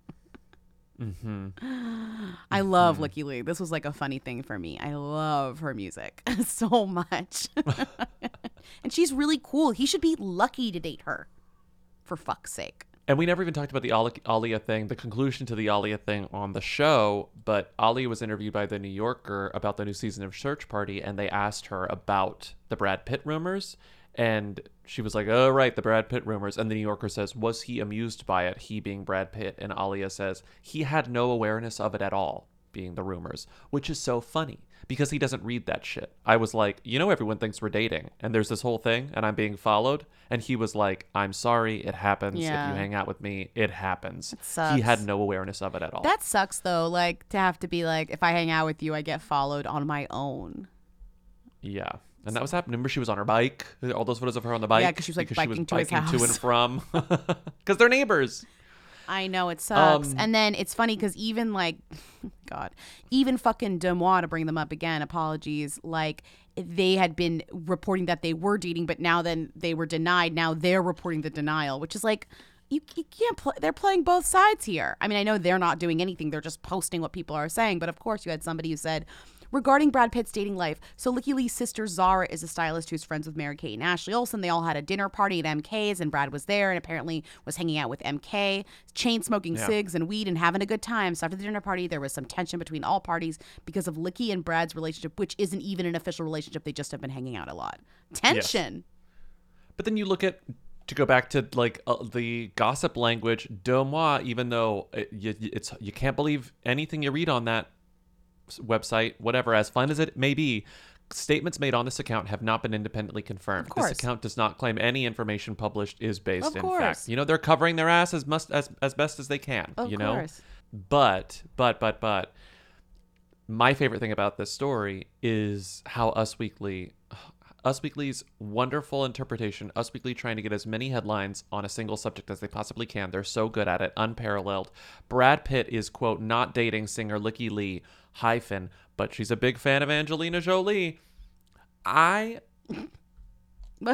Hmm. I love Lykke Li. This was like a funny thing for me. I love her music (laughs) so much. (laughs) and she's really cool. He should be lucky to date her, for fuck's sake. And we never even talked about the Ali- Alia thing, the conclusion to the Alia thing on the show. But Ali was interviewed by The New Yorker about the new season of Search Party, and they asked her about the Brad Pitt rumors. And she was like, oh, right, the Brad Pitt rumors. And The New Yorker says, was he amused by it, he being Brad Pitt? And Alia says, he had no awareness of it at all, being the rumors, which is so funny because he doesn't read that shit. I was like, you know, everyone thinks we're dating, and there's this whole thing, and I'm being followed. And he was like, I'm sorry, it happens. Yeah. If you hang out with me, it happens. sucks. He had no awareness of it at all. That sucks though, like to have to be like, if I hang out with you, I get followed on my own. yeah. And that was happening. Remember, she was on her bike. All those photos of her on the bike. Yeah, because she was, like, biking to his biking to and from. (laughs) Because they're neighbors. I know it sucks. Um, and then it's funny because even like, (laughs) God, even fucking Deuxmoi to bring them up again. Apologies. Like they had been reporting that they were dating, but now then they were denied. Now they're reporting the denial, which is like. You, you can't play. They're playing both sides here. I mean, I know they're not doing anything. They're just posting what people are saying. But of course, you had somebody who said, regarding Brad Pitt's dating life. So Lykke Li's sister Zara is a stylist who's friends with Mary Kate and Ashley Olsen. They all had a dinner party at MK's, and Brad was there and apparently was hanging out with MK, chain smoking Yeah. cigs and weed and having a good time. So after the dinner party, there was some tension between all parties because of Lykke and Brad's relationship, which isn't even an official relationship. They just have been hanging out a lot. Tension. But then you look at to go back to like uh, the gossip language, Deuxmoi. Even though it, you, it's you can't believe anything you read on that website, whatever, as fun as it may be. Statements made on this account have not been independently confirmed. This account does not claim any information published is based Of in course. fact. You know, they're covering their ass as must as, as best as they can. Of you know? course. But, but, but, but, my favorite thing about this story is how Us Weekly, (sighs) Us Weekly's wonderful interpretation, Us Weekly trying to get as many headlines on a single subject as they possibly can. They're so good at it, unparalleled. Brad Pitt is, quote, not dating singer Lykke Li, hyphen, but she's a big fan of Angelina Jolie. I (laughs)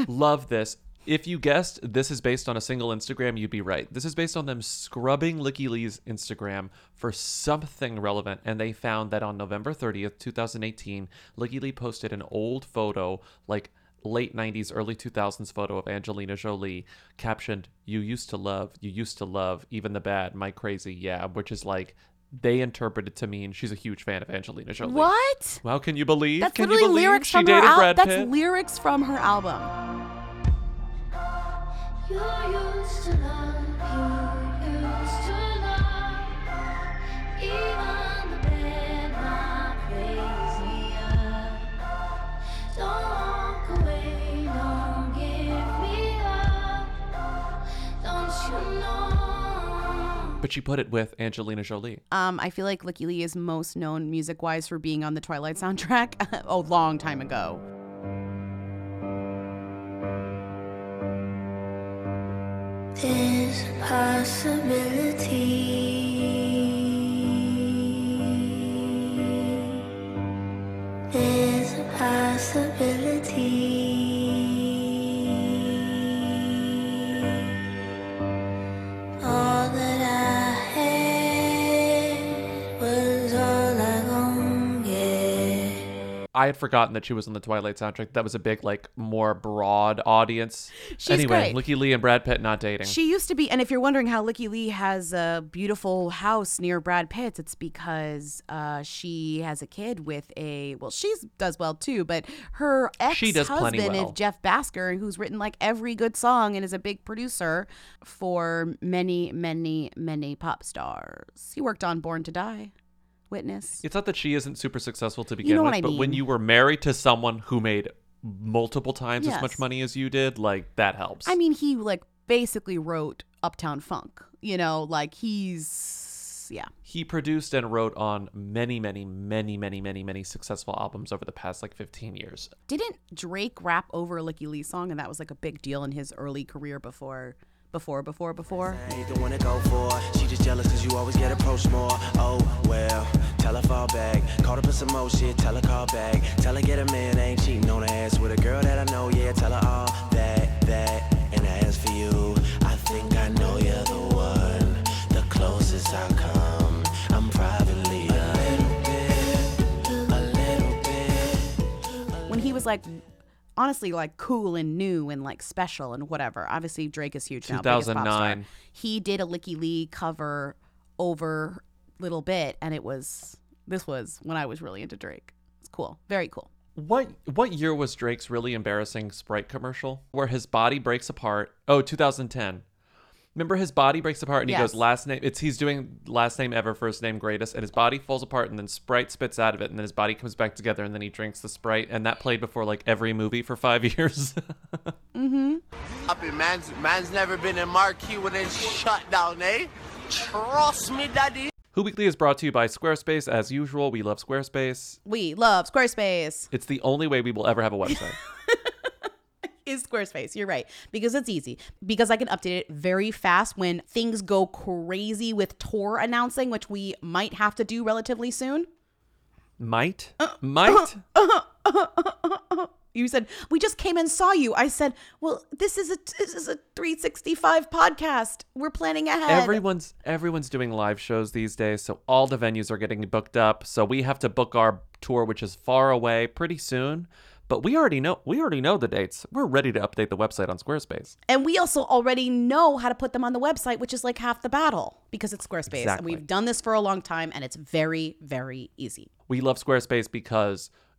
love this. If you guessed this is based on a single Instagram, you'd be right. This is based on them scrubbing Lykke Li's Instagram for something relevant, and they found that on November 30th, 2018, Lykke Li posted an old photo, like late 90s, early 2000s photo of Angelina Jolie, captioned, You used to love, you used to love, even the bad, my crazy, yeah, which is like, they interpreted to mean she's a huge fan of Angelina Jolie. What? Well, can you believe? That's can you literally believe lyrics she from her dated album. Brad That's Pitt? lyrics from her album. But she put it with Angelina Jolie. Um, I feel like Lykke Li is most known music wise for being on the Twilight soundtrack (laughs) a long time ago. There's a possibility. There's a possibility. I had forgotten that she was on the Twilight soundtrack. That was a big, like, more broad audience. She's anyway, great. Lykke Li and Brad Pitt not dating. She used to be, and if you're wondering how Lykke Li has a beautiful house near Brad Pitt's, it's because uh, she has a kid with a, well, she does well too, but her ex she does husband well. is Jeff Bhasker, who's written like every good song and is a big producer for many, many, many pop stars. He worked on Born to Die, Witness. it's not that she isn't super successful to begin know with, but when you were married to someone who made multiple times as much money as you did, like, that helps. I mean, he like basically wrote Uptown Funk, you know, like he's, yeah. he produced and wrote on many, many, many, many, many, many successful albums over the past, like, 15 years. Didn't Drake rap over a Lykke Li song, and that was like a big deal in his early career before, before, before, before? I ain't the one to go for. She just jealous cause you always get approached more. Oh, well, tell her fall back. Call her for some more shit, tell her call back. Tell her get a man, ain't cheating on her ass with a girl that I know, yeah. Tell her all that, that. And as for you, I think I know you're the one. The closest I come, I'm privately a little bit, a little bit. When he was like, honestly, like cool and new and like special and whatever. Obviously, Drake is huge now. biggest pop star. 2009. He did a Lykke Li cover over Little Bit, and it was, this was when I was really into Drake. It's cool. Very cool. What what year was Drake's really embarrassing Sprite commercial where his body breaks apart? Oh, 2010. Remember his body breaks apart and he Yes. goes last name. It's he's doing last name ever, first name greatest, and his body falls apart and then Sprite spits out of it and then his body comes back together and then he drinks the Sprite and that played before like every movie for five (laughs) years. Up in man's, man's never been in marquee when it's shut down, eh? Trust me, daddy. Who Weekly is brought to you by Squarespace. As usual, we love Squarespace. We love Squarespace. It's the only way we will ever have a website. (laughs) is Squarespace. You're right. Because it's easy. Because I can update it very fast when things go crazy with tour announcing, which we might have to do relatively soon. Might? Uh, Might? Uh, uh, uh, you said, "We just came and saw you." I said, "Well, this is a this is a 365 podcast. We're planning ahead." Everyone's everyone's doing live shows these days, so all the venues are getting booked up. So we have to book our tour, which is far away, pretty soon. But we already know we already know the dates. We're ready to update the website on Squarespace. And we also already know how to put them on the website, which is like half the battle because it's Squarespace. And we've done this for a long time and it's very, very easy. We love Squarespace because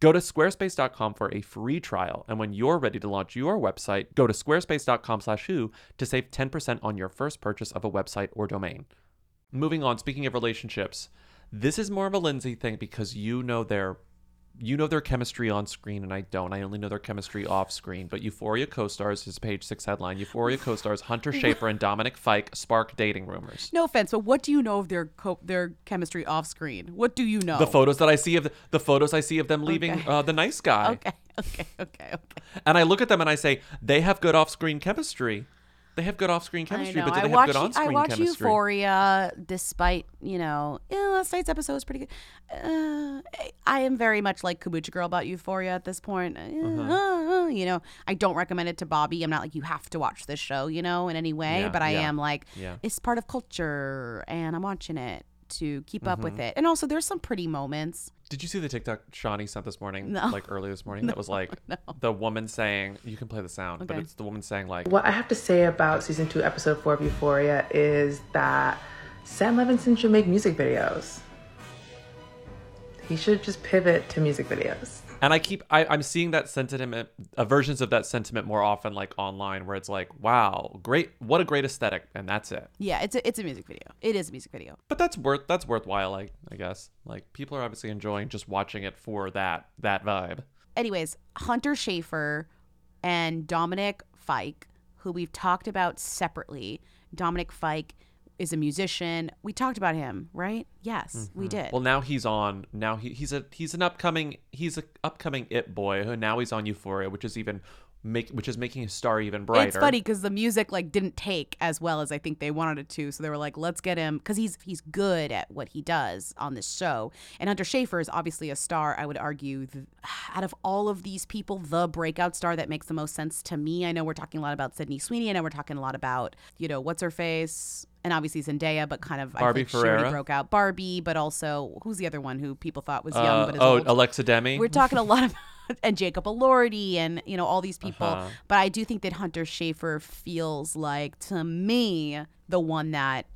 Go to squarespace.com for a free trial, and when you're ready to launch your website, go to squarespace.com/who to save 10% on your first purchase of a website or domain. Moving on, speaking of relationships, this is more of a Lindsay thing because you know their you know their chemistry on screen and I don't. I only know their chemistry off screen. But Euphoria co-stars is page six headline. Euphoria co-stars Hunter (laughs) Schafer and Dominic Fike spark dating rumors. No offense, but what do you know of their co- their chemistry off screen? What do you know? The photos that I see of the, the photos I see of them leaving Okay. uh, the nice guy. (laughs) Okay, okay, okay, okay. And I look at them and I say, they have good off screen chemistry. They have good off screen chemistry, I but do I they have watch, good on screen chemistry? I watch chemistry? Euphoria, despite you know, last night's episode was pretty good. Uh, I- I am very much like Kombucha Girl about Euphoria at this point. Uh, Uh-huh. uh, you know, I don't recommend it to Bobby. I'm not like you have to watch this show, you know, in any way. Yeah, but I yeah, am like, yeah. it's part of culture, and I'm watching it to keep up Mm-hmm. with it. And also, there's some pretty moments. Did you see the TikTok Shawnee sent this morning, No. like earlier this morning? (laughs) that was like the woman saying, you can play the sound, but it's the woman saying like, What I have to say about season two, episode four of Euphoria is that Sam Levinson should make music videos. He should just pivot to music videos. (laughs) and I keep, I, I'm seeing that sentiment, uh, versions of that sentiment more often, like online, where it's like, wow, great, what a great aesthetic, and that's it. Yeah, it's a, it's a music video. It is a music video. But that's worth, that's worthwhile, like I guess. Like people are obviously enjoying just watching it for that, that vibe. anyways, Hunter Schafer and Dominic Fike, who we've talked about separately. Dominic Fike is a musician. We talked about him, right? Yes, we mm-hmm. did. Well, now he's on. Now he, he's a he's an upcoming he's a upcoming it boy who now he's on Euphoria, which is even make which is making his star even brighter. It's funny because the music like didn't take as well as I think they wanted it to. So they were like, let's get him because he's he's good at what he does on this show. And Hunter Schafer is obviously a star. I would argue, th- out of all of these people, the breakout star that makes the most sense to me. I know we're talking a lot about Sydney Sweeney. I know we're talking a lot about you know what's her face. And obviously Zendaya, but kind of Barbie I think she already Ferreira. broke out. Barbie, but also who's the other one who people thought was young Uh, but is oh, old? Alexa Demie. We're talking a lot of (laughs) and Jacob Elordi and you know all these people. Uh-huh. But I do think that Hunter Schafer feels like to me the one that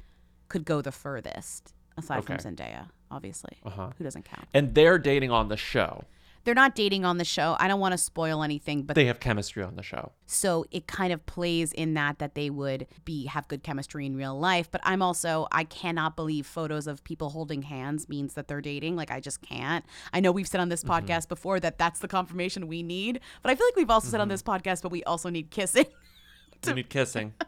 could go the furthest aside from Okay. Zendaya, obviously. Uh-huh. Who doesn't count? and they're dating on the show. They're not dating on the show. I don't want to spoil anything, but They have chemistry on the show. so it kind of plays in that that they would be have good chemistry in real life but i'm also i cannot believe photos of people holding hands means that they're dating like i just can't i know we've said on this Mm-hmm. podcast before that that's the confirmation we need but i feel like we've also said Mm-hmm. on this podcast but we also need kissing We need kissing. (laughs)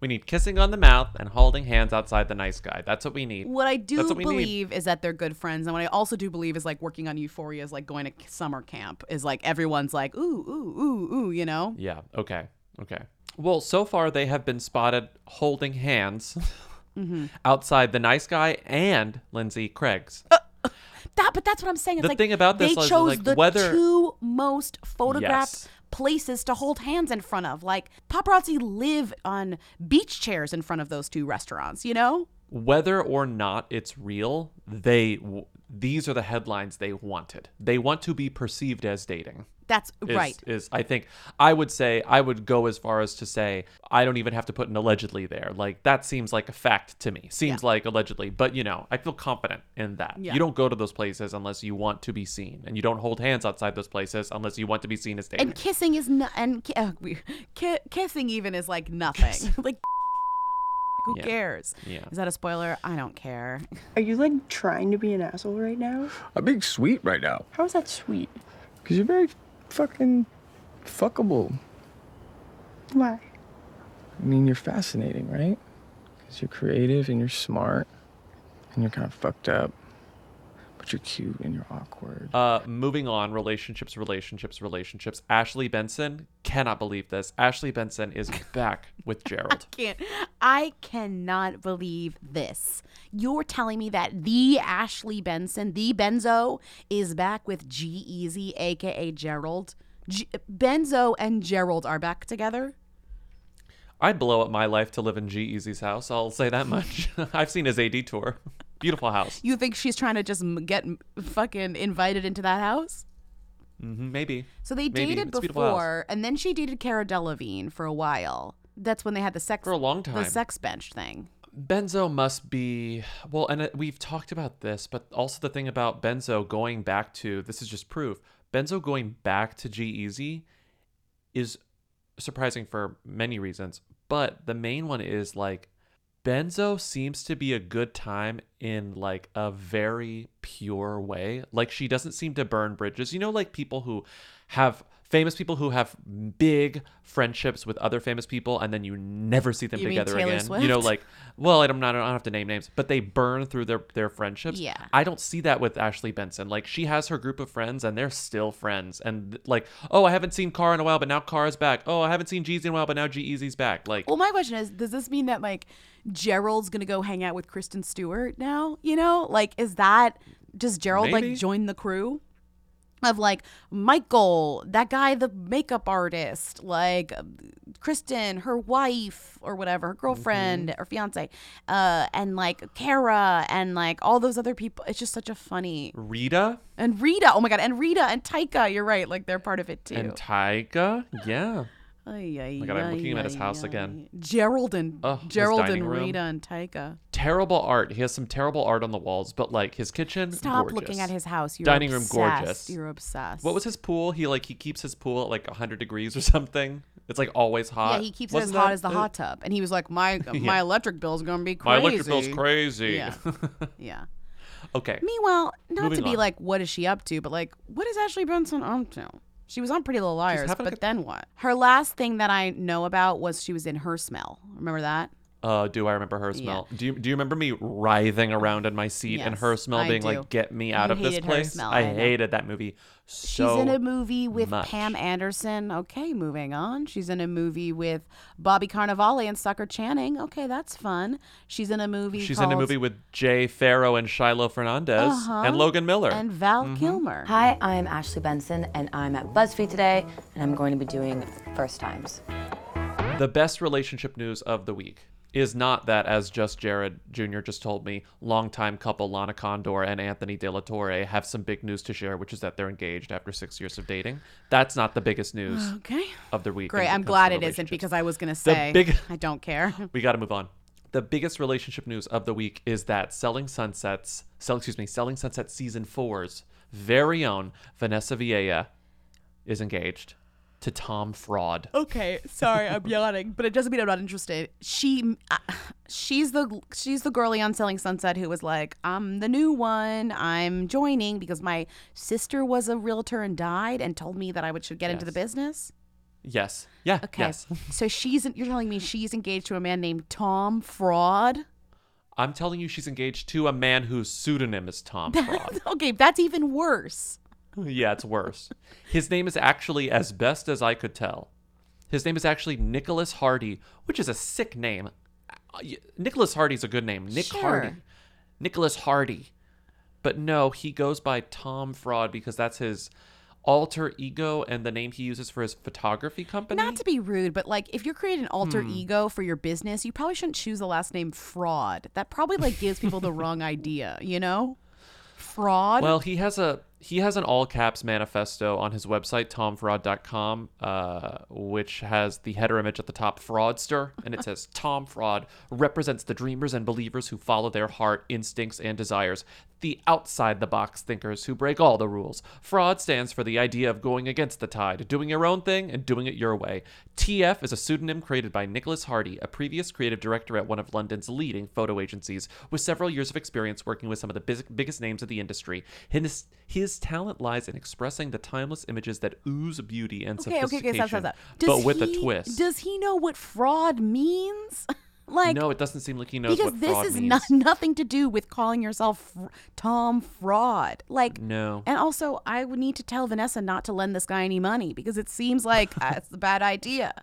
we need kissing on the mouth and holding hands outside the nice guy. That's what we need. what i do what we need. believe is that they're good friends and what i also do believe is like working on euphoria is like going to summer camp is like everyone's like ooh ooh ooh ooh you know Yeah. Okay. Okay. Well, so far they have been spotted holding hands (laughs) Mm-hmm. outside the nice guy and Lindsay Craig's. That, but that's what I'm saying. It's The like thing about this they chose like, the whether- two most photographed Yes. Places to hold hands in front of. Like paparazzi live on beach chairs in front of those two restaurants. You know? whether or not it's real, they these are the headlines they wanted. They want to be perceived as dating. That's Is, right. Is I think I would say I would go as far as to say I don't even have to put an allegedly there. Like that seems like a fact to me. Seems Yeah. like allegedly, but you know I feel confident in that. Yeah. You don't go to those places unless you want to be seen, and you don't hold hands outside those places unless you want to be seen as dating. And kissing is not. And ki- uh, ki- kissing even is like nothing. (laughs) like (laughs) who Yeah. cares? Yeah. Is that a spoiler? I don't care. (laughs) Are you like trying to be an asshole right now? I'm being sweet right now. How is that sweet? Because you're very fucking fuckable. Why? I mean, you're fascinating, right? Because you're creative and you're smart and you're kind of fucked up, but you're cute and you're awkward. Uh, moving on, relationships, relationships, relationships. Ashley Benson cannot believe this. Ashley Benson is (laughs) back with Gerald. I can't I cannot believe this. You're telling me that the Ashley Benson, the Benzo, is back with G-Eazy, aka Gerald. G- Benzo and Gerald are back together. I'd blow up my life to live in G-Eazy's house. I'll say that much. (laughs) I've seen his AD tour. (laughs) Beautiful house. You think she's trying to just get fucking invited into that house? hmm maybe. So they Maybe. dated It's a beautiful house. before, and then she dated Cara Delevingne for a while. That's when they had the sex For a long time. the sex bench thing. Benzo must be well, and it, we've talked about this, but also the thing about Benzo going back to this is just proof. Benzo going back to G-Eazy is surprising for many reasons, but the main one is like Benzo seems to be a good time in like a very pure way. Like she doesn't seem to burn bridges. You know, like people who have famous people who have big friendships with other famous people and then you never see them You together again. You know, like well, I don't, I don't have to name names, but they burn through their their friendships. Yeah. I don't see that with Ashley Benson. Like she has her group of friends and they're still friends. And like, oh, I haven't seen Car in a while, but now Car's back. Oh, I haven't seen Jeezy in a while, but now G back. Like Well, my question is, does this mean that like Gerald's gonna go hang out with Kristen Stewart now? You know, like is that does Gerald Maybe. like join the crew? Of like Michael, that guy, the makeup artist, like Kristen, her wife or whatever, her girlfriend Mm-hmm. or fiance, uh, and like Cara and like all those other people. It's just such a funny Rita and Rita. Oh my god, and Rita and Taika. You're right, like they're part of it too. and Taika. Yeah. Ay, ay, my God, I'm ay, looking at his house ay. again. Gerald and Oh, Gerald dining and room. Rita and Taika. Terrible art. He has some terrible art on the walls, but like his kitchen. Stop gorgeous. looking at his house. You're dining room obsessed. gorgeous. You're obsessed. What was his pool? He like he keeps his pool at like 100 degrees or (laughs) something. It's like always hot. Yeah, he keeps it as Wasn't hot that as the it? hot tub, and he was like, "My (laughs) my Yeah. electric bill's gonna be crazy. My crazy." electric bill's crazy. Yeah, (laughs) yeah. Okay. Meanwhile, not Moving to be on. like, what is she up to? But like, what is Ashley Benson up to? She was on Pretty Little Liars, having a but then what? Her last thing that I know about was she was in Her Smell. Remember that? Uh, do I remember her smell? Do you do you remember me writhing around in my seat and her smell I being do. like, "Get me out You of this hated Her place"? Smell, I, I hated that movie so She's in a movie with much. Pam Anderson. Okay, moving on. She's in a movie with Bobby Cannavale and Stockard Channing. Okay, that's fun. She's in a movie. She's called in a movie with Jay Pharoah and Shiloh Fernandez Uh-huh. and Logan Miller. and Val Mm-hmm. Kilmer. Hi, I'm Ashley Benson, and I'm at BuzzFeed today, and I'm going to be doing First Times. The best relationship news of the week is not that, as just Jared Jr. just told me, longtime couple Lana Condor and Anthony De La Torre have some big news to share, which is that they're engaged after six years of dating. That's not the biggest news Okay. of the week. Great. I'm glad it isn't because I was gonna The say big- I don't care. (laughs) we got to move on. The biggest relationship news of the week is that Selling Sunsets, sell, excuse me, Selling Sunset season four's very own Vanessa Villela is engaged to Tom Fraud. Okay, sorry, I'm (laughs) yawning, but it doesn't mean I'm not interested. She, uh, she's the she's the girlie on Selling Sunset who was like, I'm the new one. I'm joining because my sister was a realtor and died and told me that I would should get into the business. Yes. Yeah. Okay, Yes. (laughs) so she's you're telling me she's engaged to a man named Tom Fraud. I'm telling you, she's engaged to a man whose pseudonym is Tom (laughs) Fraud. okay, that's even worse. Yeah, it's worse. His name is actually, as best as I could tell, his name is actually Nicholas Hardy, which is a sick name. Uh, Nicholas Hardy's a good name. Nick Sure. Hardy. Nicholas Hardy. But no, he goes by Tom Fraud because that's his alter ego and the name he uses for his photography company. Not to be rude, but like if you're creating an alter Hmm. ego for your business, you probably shouldn't choose the last name Fraud. That probably like gives people the (laughs) wrong idea, you know? Fraud. Well, he has a he has an all caps manifesto on his website tomfraud.com, uh, which has the header image at the top fraudster, and it says Tom Fraud represents the dreamers and believers who follow their heart, instincts, and desires. The outside the box thinkers who break all the rules. Fraud stands for the idea of going against the tide, doing your own thing, and doing it your way. TF is a pseudonym created by Nicholas Hardy, a previous creative director at one of London's leading photo agencies, with several years of experience working with some of the biz- biggest names of the industry. His, his talent lies in expressing the timeless images that ooze beauty and okay, okay, sophistication, okay, stop, stop, stop. but with he, a twist. Does he know what fraud means? (laughs) like no, it doesn't seem like he knows because what this is means. not nothing to do with calling yourself fr- Tom Fraud. Like No. And also, I would need to tell Vanessa not to lend this guy any money because it seems like uh, it's a bad idea.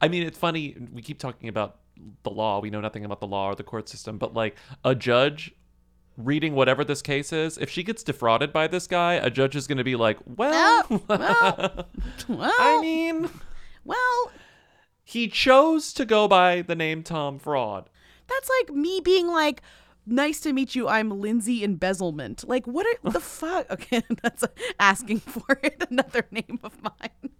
I mean, it's funny. We keep talking about the law. We know nothing about the law or the court system, but like a judge reading whatever this case is, if she gets defrauded by this guy, a judge is going to be like, well, oh, (laughs) well, I mean, Well, He chose to go by the name Tom Fraud. that's like me being like, "Nice to meet you. I'm Lindsay Embezzlement." Like, what are, the (laughs) fuck? Okay, (laughs) that's asking for it. Another name of mine.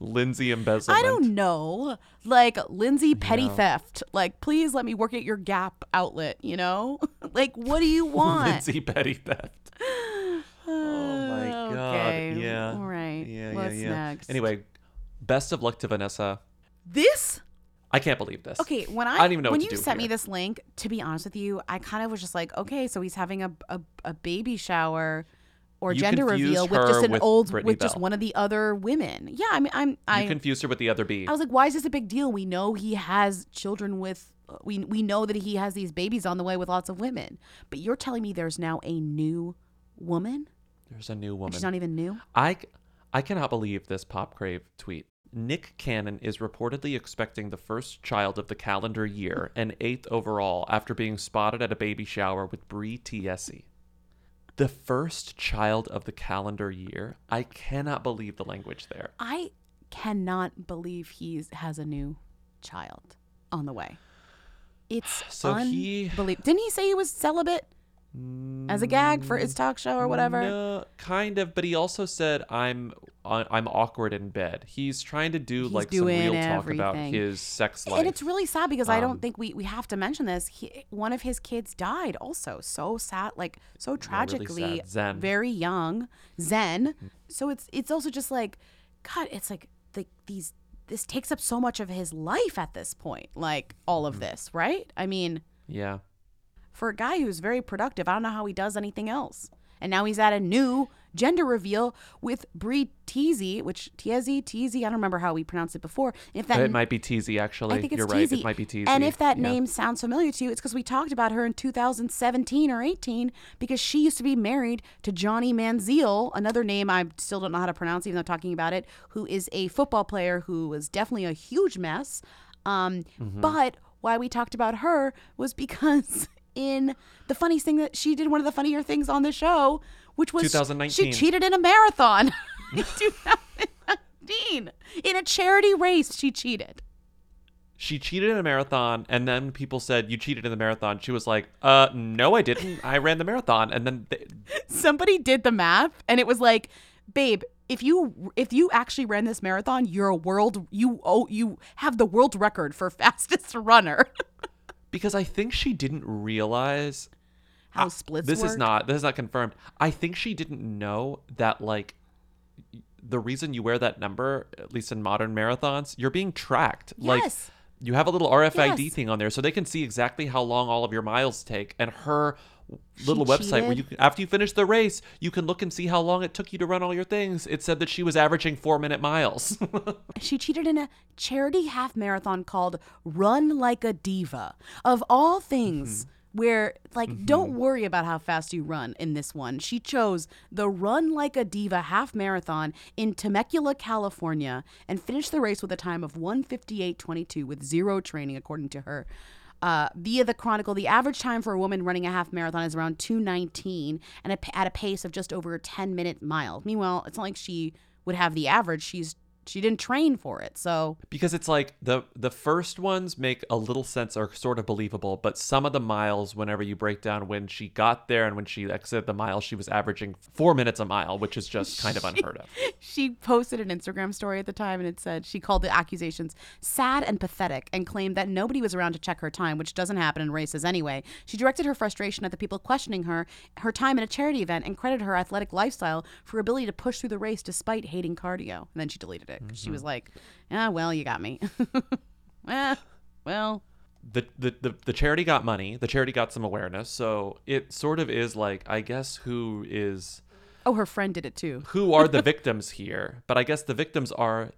Lindsay Embezzlement. I don't know. Like Lindsay Petty Yeah. Theft. Like, please let me work at your Gap outlet. You know, (laughs) like, what do you (laughs) want? Lindsay Petty Theft. (sighs) Oh my god. Okay. Yeah. All right. Yeah, What's yeah, yeah. next? Anyway, best of luck to Vanessa. This I can't believe this. Okay, when I, I don't even know when you sent me this link, to be honest with you, I kind of was just like, okay, so he's having a a, a baby shower or You gender reveal with just an with old Brittany with just one of the other women. Yeah, I mean, I'm I you confused her with the other B. I was like, why is this a big deal? We know he has children with. We we know that he has these babies on the way with lots of women, but you're telling me there's now a new woman. There's a new woman. She's not even new. I, I cannot believe this Pop Crave tweet. Nick Cannon is reportedly expecting the first child of the calendar year and eighth overall after being spotted at a baby shower with Bre Tiesi. The first child of the calendar year? I cannot believe the language there. I cannot believe he has a new child on the way. It's So he- unbelievable. Didn't he say he was celibate as a gag for his talk show or whatever? No, kind of, but he also said I'm uh, I'm awkward in bed. He's trying to do He's like some real doing talk about his sex life. And it's really sad because I Um, don't think we, we have to mention this. He, one of his kids died also. So sad, like so tragically, sad. Zen. very young, Zen. So it's it's also just like, God, it's like the, these this takes up so much of his life at this point. Like all Mm. of this, right? I mean, yeah. For a guy who's very productive, I don't know how he does anything else. And now he's at a new gender reveal with Bre Tiesi, which Tiezi, Teasy, I don't remember how we pronounced it before. If that it might be teasy actually. I think it's You're Teasy. right. It might be teasy. And if that Yeah. name sounds familiar to you, it's because we talked about her in 2017 or 18 because she used to be married to Johnny Manziel, another name I still don't know how to pronounce, even though talking about it, who is a football player who was definitely a huge mess. Um, Mm-hmm. But why we talked about her was (laughs) because in the funniest thing that she did one of the funnier things on the show, which was 2019. she cheated in a marathon (laughs) in 2019 in a charity race. She cheated. she cheated in a marathon, and then people said you cheated in the marathon. She was like, "Uh, no, I didn't. I ran the marathon." And then they, (laughs) somebody did the math and it was like babe if you if you actually ran this marathon you're a world you oh you have the world record for (laughs) fastest runner because I think she didn't realize how splits this is not this is not confirmed. I think she didn't know that like the reason you wear that number, at least in modern marathons, you're being tracked. Like Yes. you have a little RFID Yes. thing on there, so they can see exactly how long all of your miles take. And her little She website where you can, after you finish the race, you can look and see how long it took you to run all your things. It said that she was averaging four minute miles. (laughs) she cheated in a charity half marathon called run like a diva. Of all things mm-hmm. where like mm-hmm. don't worry about how fast you run in this one. She chose the run like a diva half marathon in temecula california and finished the race with a time of 158.22 with zero training according to her uh, via the Chronicle, the average time for a woman running a half marathon is around 219 and a, at a pace of just over a 10 minute mile. Meanwhile, it's not like she would have the average. She's she didn't train for it. So because it's like the the first ones make a little sense are sort of believable but some of the miles whenever you break down when she got there and when she exited the mile she was averaging four minutes a mile which is just kind of (laughs) unheard of she posted an Instagram story at the time and it said she called the accusations sad and pathetic and claimed that nobody was around to check her time, which doesn't happen in races anyway. She directed her frustration at the people questioning her, her time at a charity event, and credited her athletic lifestyle for her ability to push through the race despite hating cardio. And then she deleted it 'cause she was like, "Ah, well, you got me." (laughs) eh, well, the, the the the charity got money. The charity got some awareness. So it sort of is like i guess who is oh, her friend did it too. (laughs) who are the (laughs) victims here? But i guess the victims are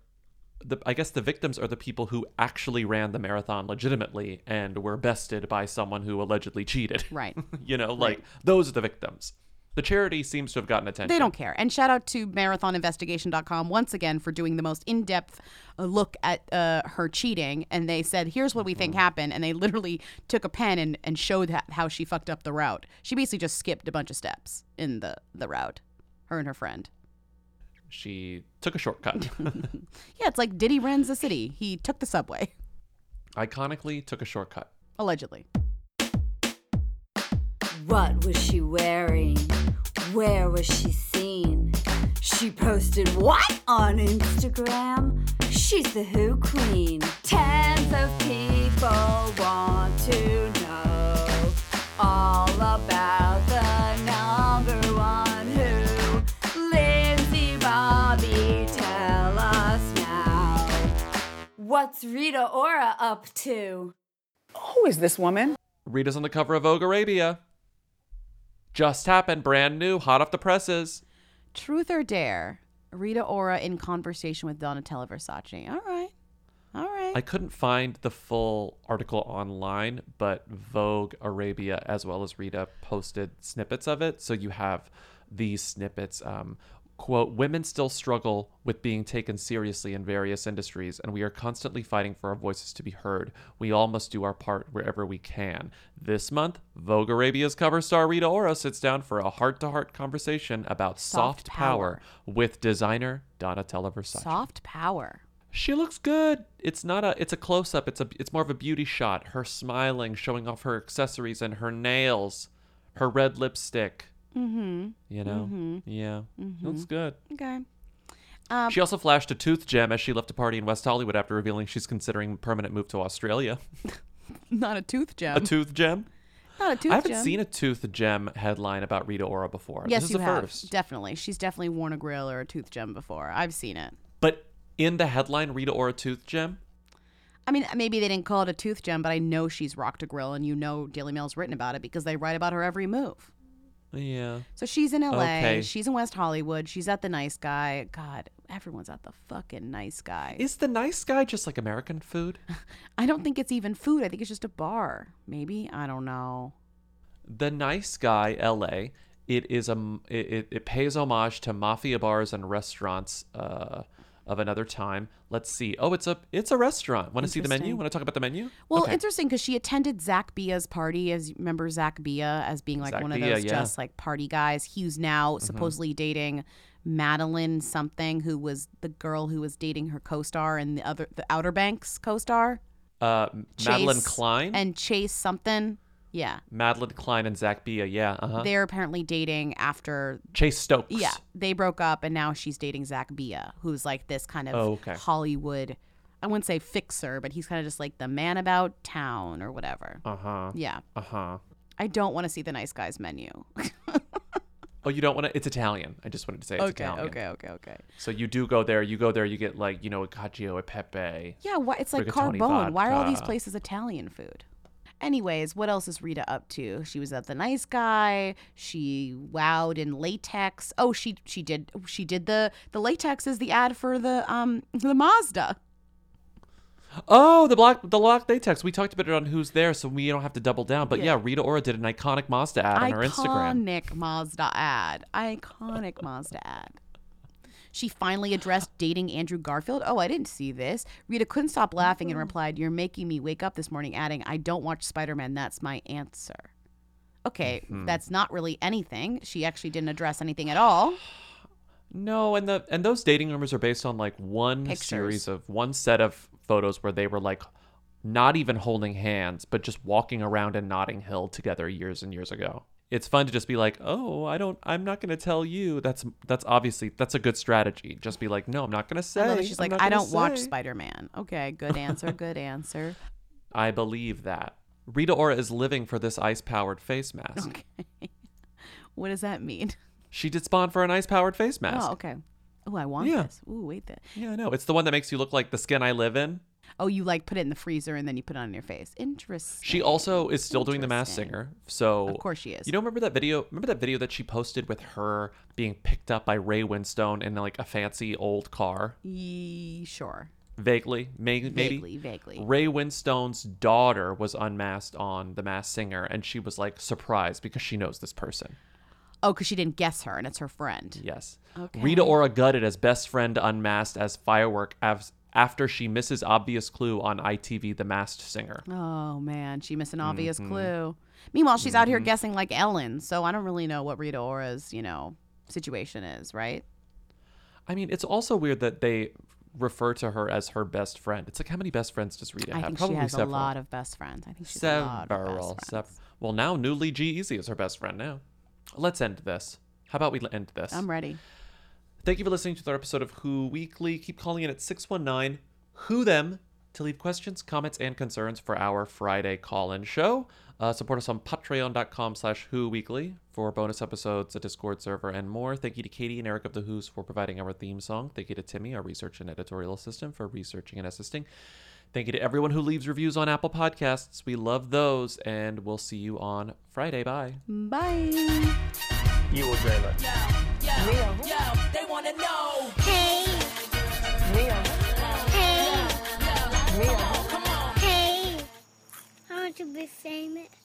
the i guess the victims are the people who actually ran the marathon legitimately and were bested by someone who allegedly cheated. Right. you know like those are the victims the charity seems to have gotten attention They don't care. And shout out to marathoninvestigation.com once again for doing the most in depth look at uh, her cheating. And they said, here's what we think happened. And they literally took a pen and, and showed ha- how she fucked up the route. She basically just skipped a bunch of steps in the, the route, her and her friend. She took a shortcut. (laughs) Yeah, it's like Diddy runs the city. He took the subway, Iconically took a shortcut. allegedly. What was she wearing? Where was she seen? She posted what on Instagram? She's the Who Queen. Tens of people want to know all about the number one Who. Lindsey Bobby, tell us now. What's Rita Ora up to? Who is this woman? Rita's on the cover of Vogue Arabia. Just happened, brand new, hot off the presses. Truth or dare? Rita Ora in conversation with Donatella Versace. All right. All right. I couldn't find the full article online, but Vogue Arabia as well as Rita posted snippets of it. So you have these snippets. Um, quote, women still struggle with being taken seriously in various industries, and we are constantly fighting for our voices to be heard. We all must do our part wherever we can. This month, Vogue Arabia's cover star Rita Ora sits down for a heart to heart conversation about soft, Soft power. with designer Donatella Versace. Soft power. She looks good. It's not a it's a close up. It's a it's more of a beauty shot. Her smiling, showing off her accessories and her nails, her red lipstick. Mm-hmm. You know? Mhm. Yeah. Mhm. Looks good. Okay. Um, she also flashed a tooth gem as she left a party in West Hollywood after revealing she's considering a permanent move to Australia. (laughs) not a tooth gem. a tooth gem? Not a tooth gem. I haven't gem. seen a tooth gem headline about Rita Ora before. Yes, this is you the have. first. Definitely. She's definitely worn a grill or a tooth gem before. I've seen it. But in the headline, Rita Ora tooth gem, I mean, maybe they didn't call it a tooth gem, but I know she's rocked a grill, and you know Daily Mail's written about it because they write about her every move. Yeah. So she's in LA. Okay. She's in West Hollywood. She's at the Nice Guy. God, everyone's at the fucking Nice Guy. Is the nice guy just like American food? (laughs) I don't think it's even food. I think it's just a bar. Maybe I don't know. The Nice Guy LA. It is a it, it pays homage to mafia bars and restaurants uh, of another time. Let's see. Oh, it's a it's a restaurant. Want to see the menu? Want to talk about the menu? Well, Okay. interesting because she attended Zach Bia's party. As you remember, Zach Bia as being like Zach one of those yeah. just like party guys. He's now Mhm. supposedly dating Madeline something, who was the girl who was dating her co-star and the other the Outer Banks co-star. uh, Madelyn Cline, and Chase something. Yeah, Madelyn Cline and Zach Bia. Yeah. Uh-huh. they're apparently dating after. Chase Stokes. Yeah, they broke up, and now she's dating Zach Bia, who's like this kind of Oh, okay. Hollywood. I wouldn't say fixer, but he's kind of just like the man about town or whatever. Uh huh. Yeah. Uh huh. I don't want to see the nice guys menu. (laughs) Oh, you don't want to? It's Italian. I just wanted to say it's okay, Italian. okay, okay, okay. So you do go there. You go there. You get like you know a cacio e pepe. Yeah, why, it's like Carbone. Why are all these places Italian food? Anyways, what else is Rita up to? She was at the nice guy. She wowed in latex. Oh, she she did she did the the latex is the ad for the um the Mazda. Oh, the black the black latex. We talked about it on Who's There, so we don't have to double down. But Yeah. yeah, Rita Ora did an iconic Mazda ad on her Instagram. Iconic Mazda ad. Iconic Mazda ad. She finally addressed (laughs) dating Andrew Garfield. Oh, I didn't see this. Rita couldn't stop laughing and replied, You're making me wake up this morning, adding, I don't watch Spider Man. That's my answer. Okay, Mhm. that's not really anything. She actually didn't address anything at all. (sighs) No, and the and those dating rumors are based on like one Pictures. series of one set of photos where they were like not even holding hands, but just walking around in Notting Hill together years and years ago. It's fun to just be like, "Oh, I don't I'm not going to tell you." That's that's obviously that's a good strategy. Just be like, "No, I'm not going to say." She's I'm like, I don't watch. Spider Man. Okay, good answer, (laughs) good answer. I believe that. Rita Ora is living for this ice-powered face mask. (laughs) What does that mean? She did spawn for an ice-powered face oh, mask. Oh, okay. Oh, I want Yeah. this. Ooh, wait that. Yeah, I know. It's the one that makes you look like the skin I live in. Oh, you like put it in the freezer and then you put it on your face. Interesting. She also is still doing the Masked Singer. So Of course she is. You don't remember that video? Remember that video that she posted with her being picked up by Ray Winstone in like a fancy old car? Ye, sure. Vaguely, may- maybe. Vaguely, vaguely. Ray Winstone's daughter was unmasked on The Masked Singer, and she was like surprised because she knows this person. Oh, because she didn't guess her and it's her friend. Yes. Okay. Rita Ora gutted as best friend unmasked as firework av- after she misses obvious clue on ITV The Masked Singer. Oh man, she missed an obvious Mhm. clue. Meanwhile, she's out here Mhm. guessing like Ellen, so I don't really know what Rita Ora's, you know, situation is, right? I mean, it's also weird that they refer to her as her best friend. It's like how many best friends does Rita I have? think Probably she has several. a lot of best friends. I think she's a lot of best Several. friends. Well, now newly G-Eazy is her best friend now. Let's end this. How about we end this? I'm ready. Thank you for listening to the episode of Who Weekly. Keep calling in at 619 Who Them to leave questions, comments, and concerns for our Friday call-in show. Uh, support us on patreon.com slash Who Weekly for bonus episodes, a Discord server, and more. Thank you to Katie and Eric of the Who's for providing our theme song. Thank you to Timmy, our research and editorial assistant, for researching and assisting. Thank you to everyone who leaves reviews on Apple Podcasts. We love those, and we'll see you on Friday. Bye. Bye. You will dream it. They wanna know. Hey. Hey. Come on. Hey. I want to be famous.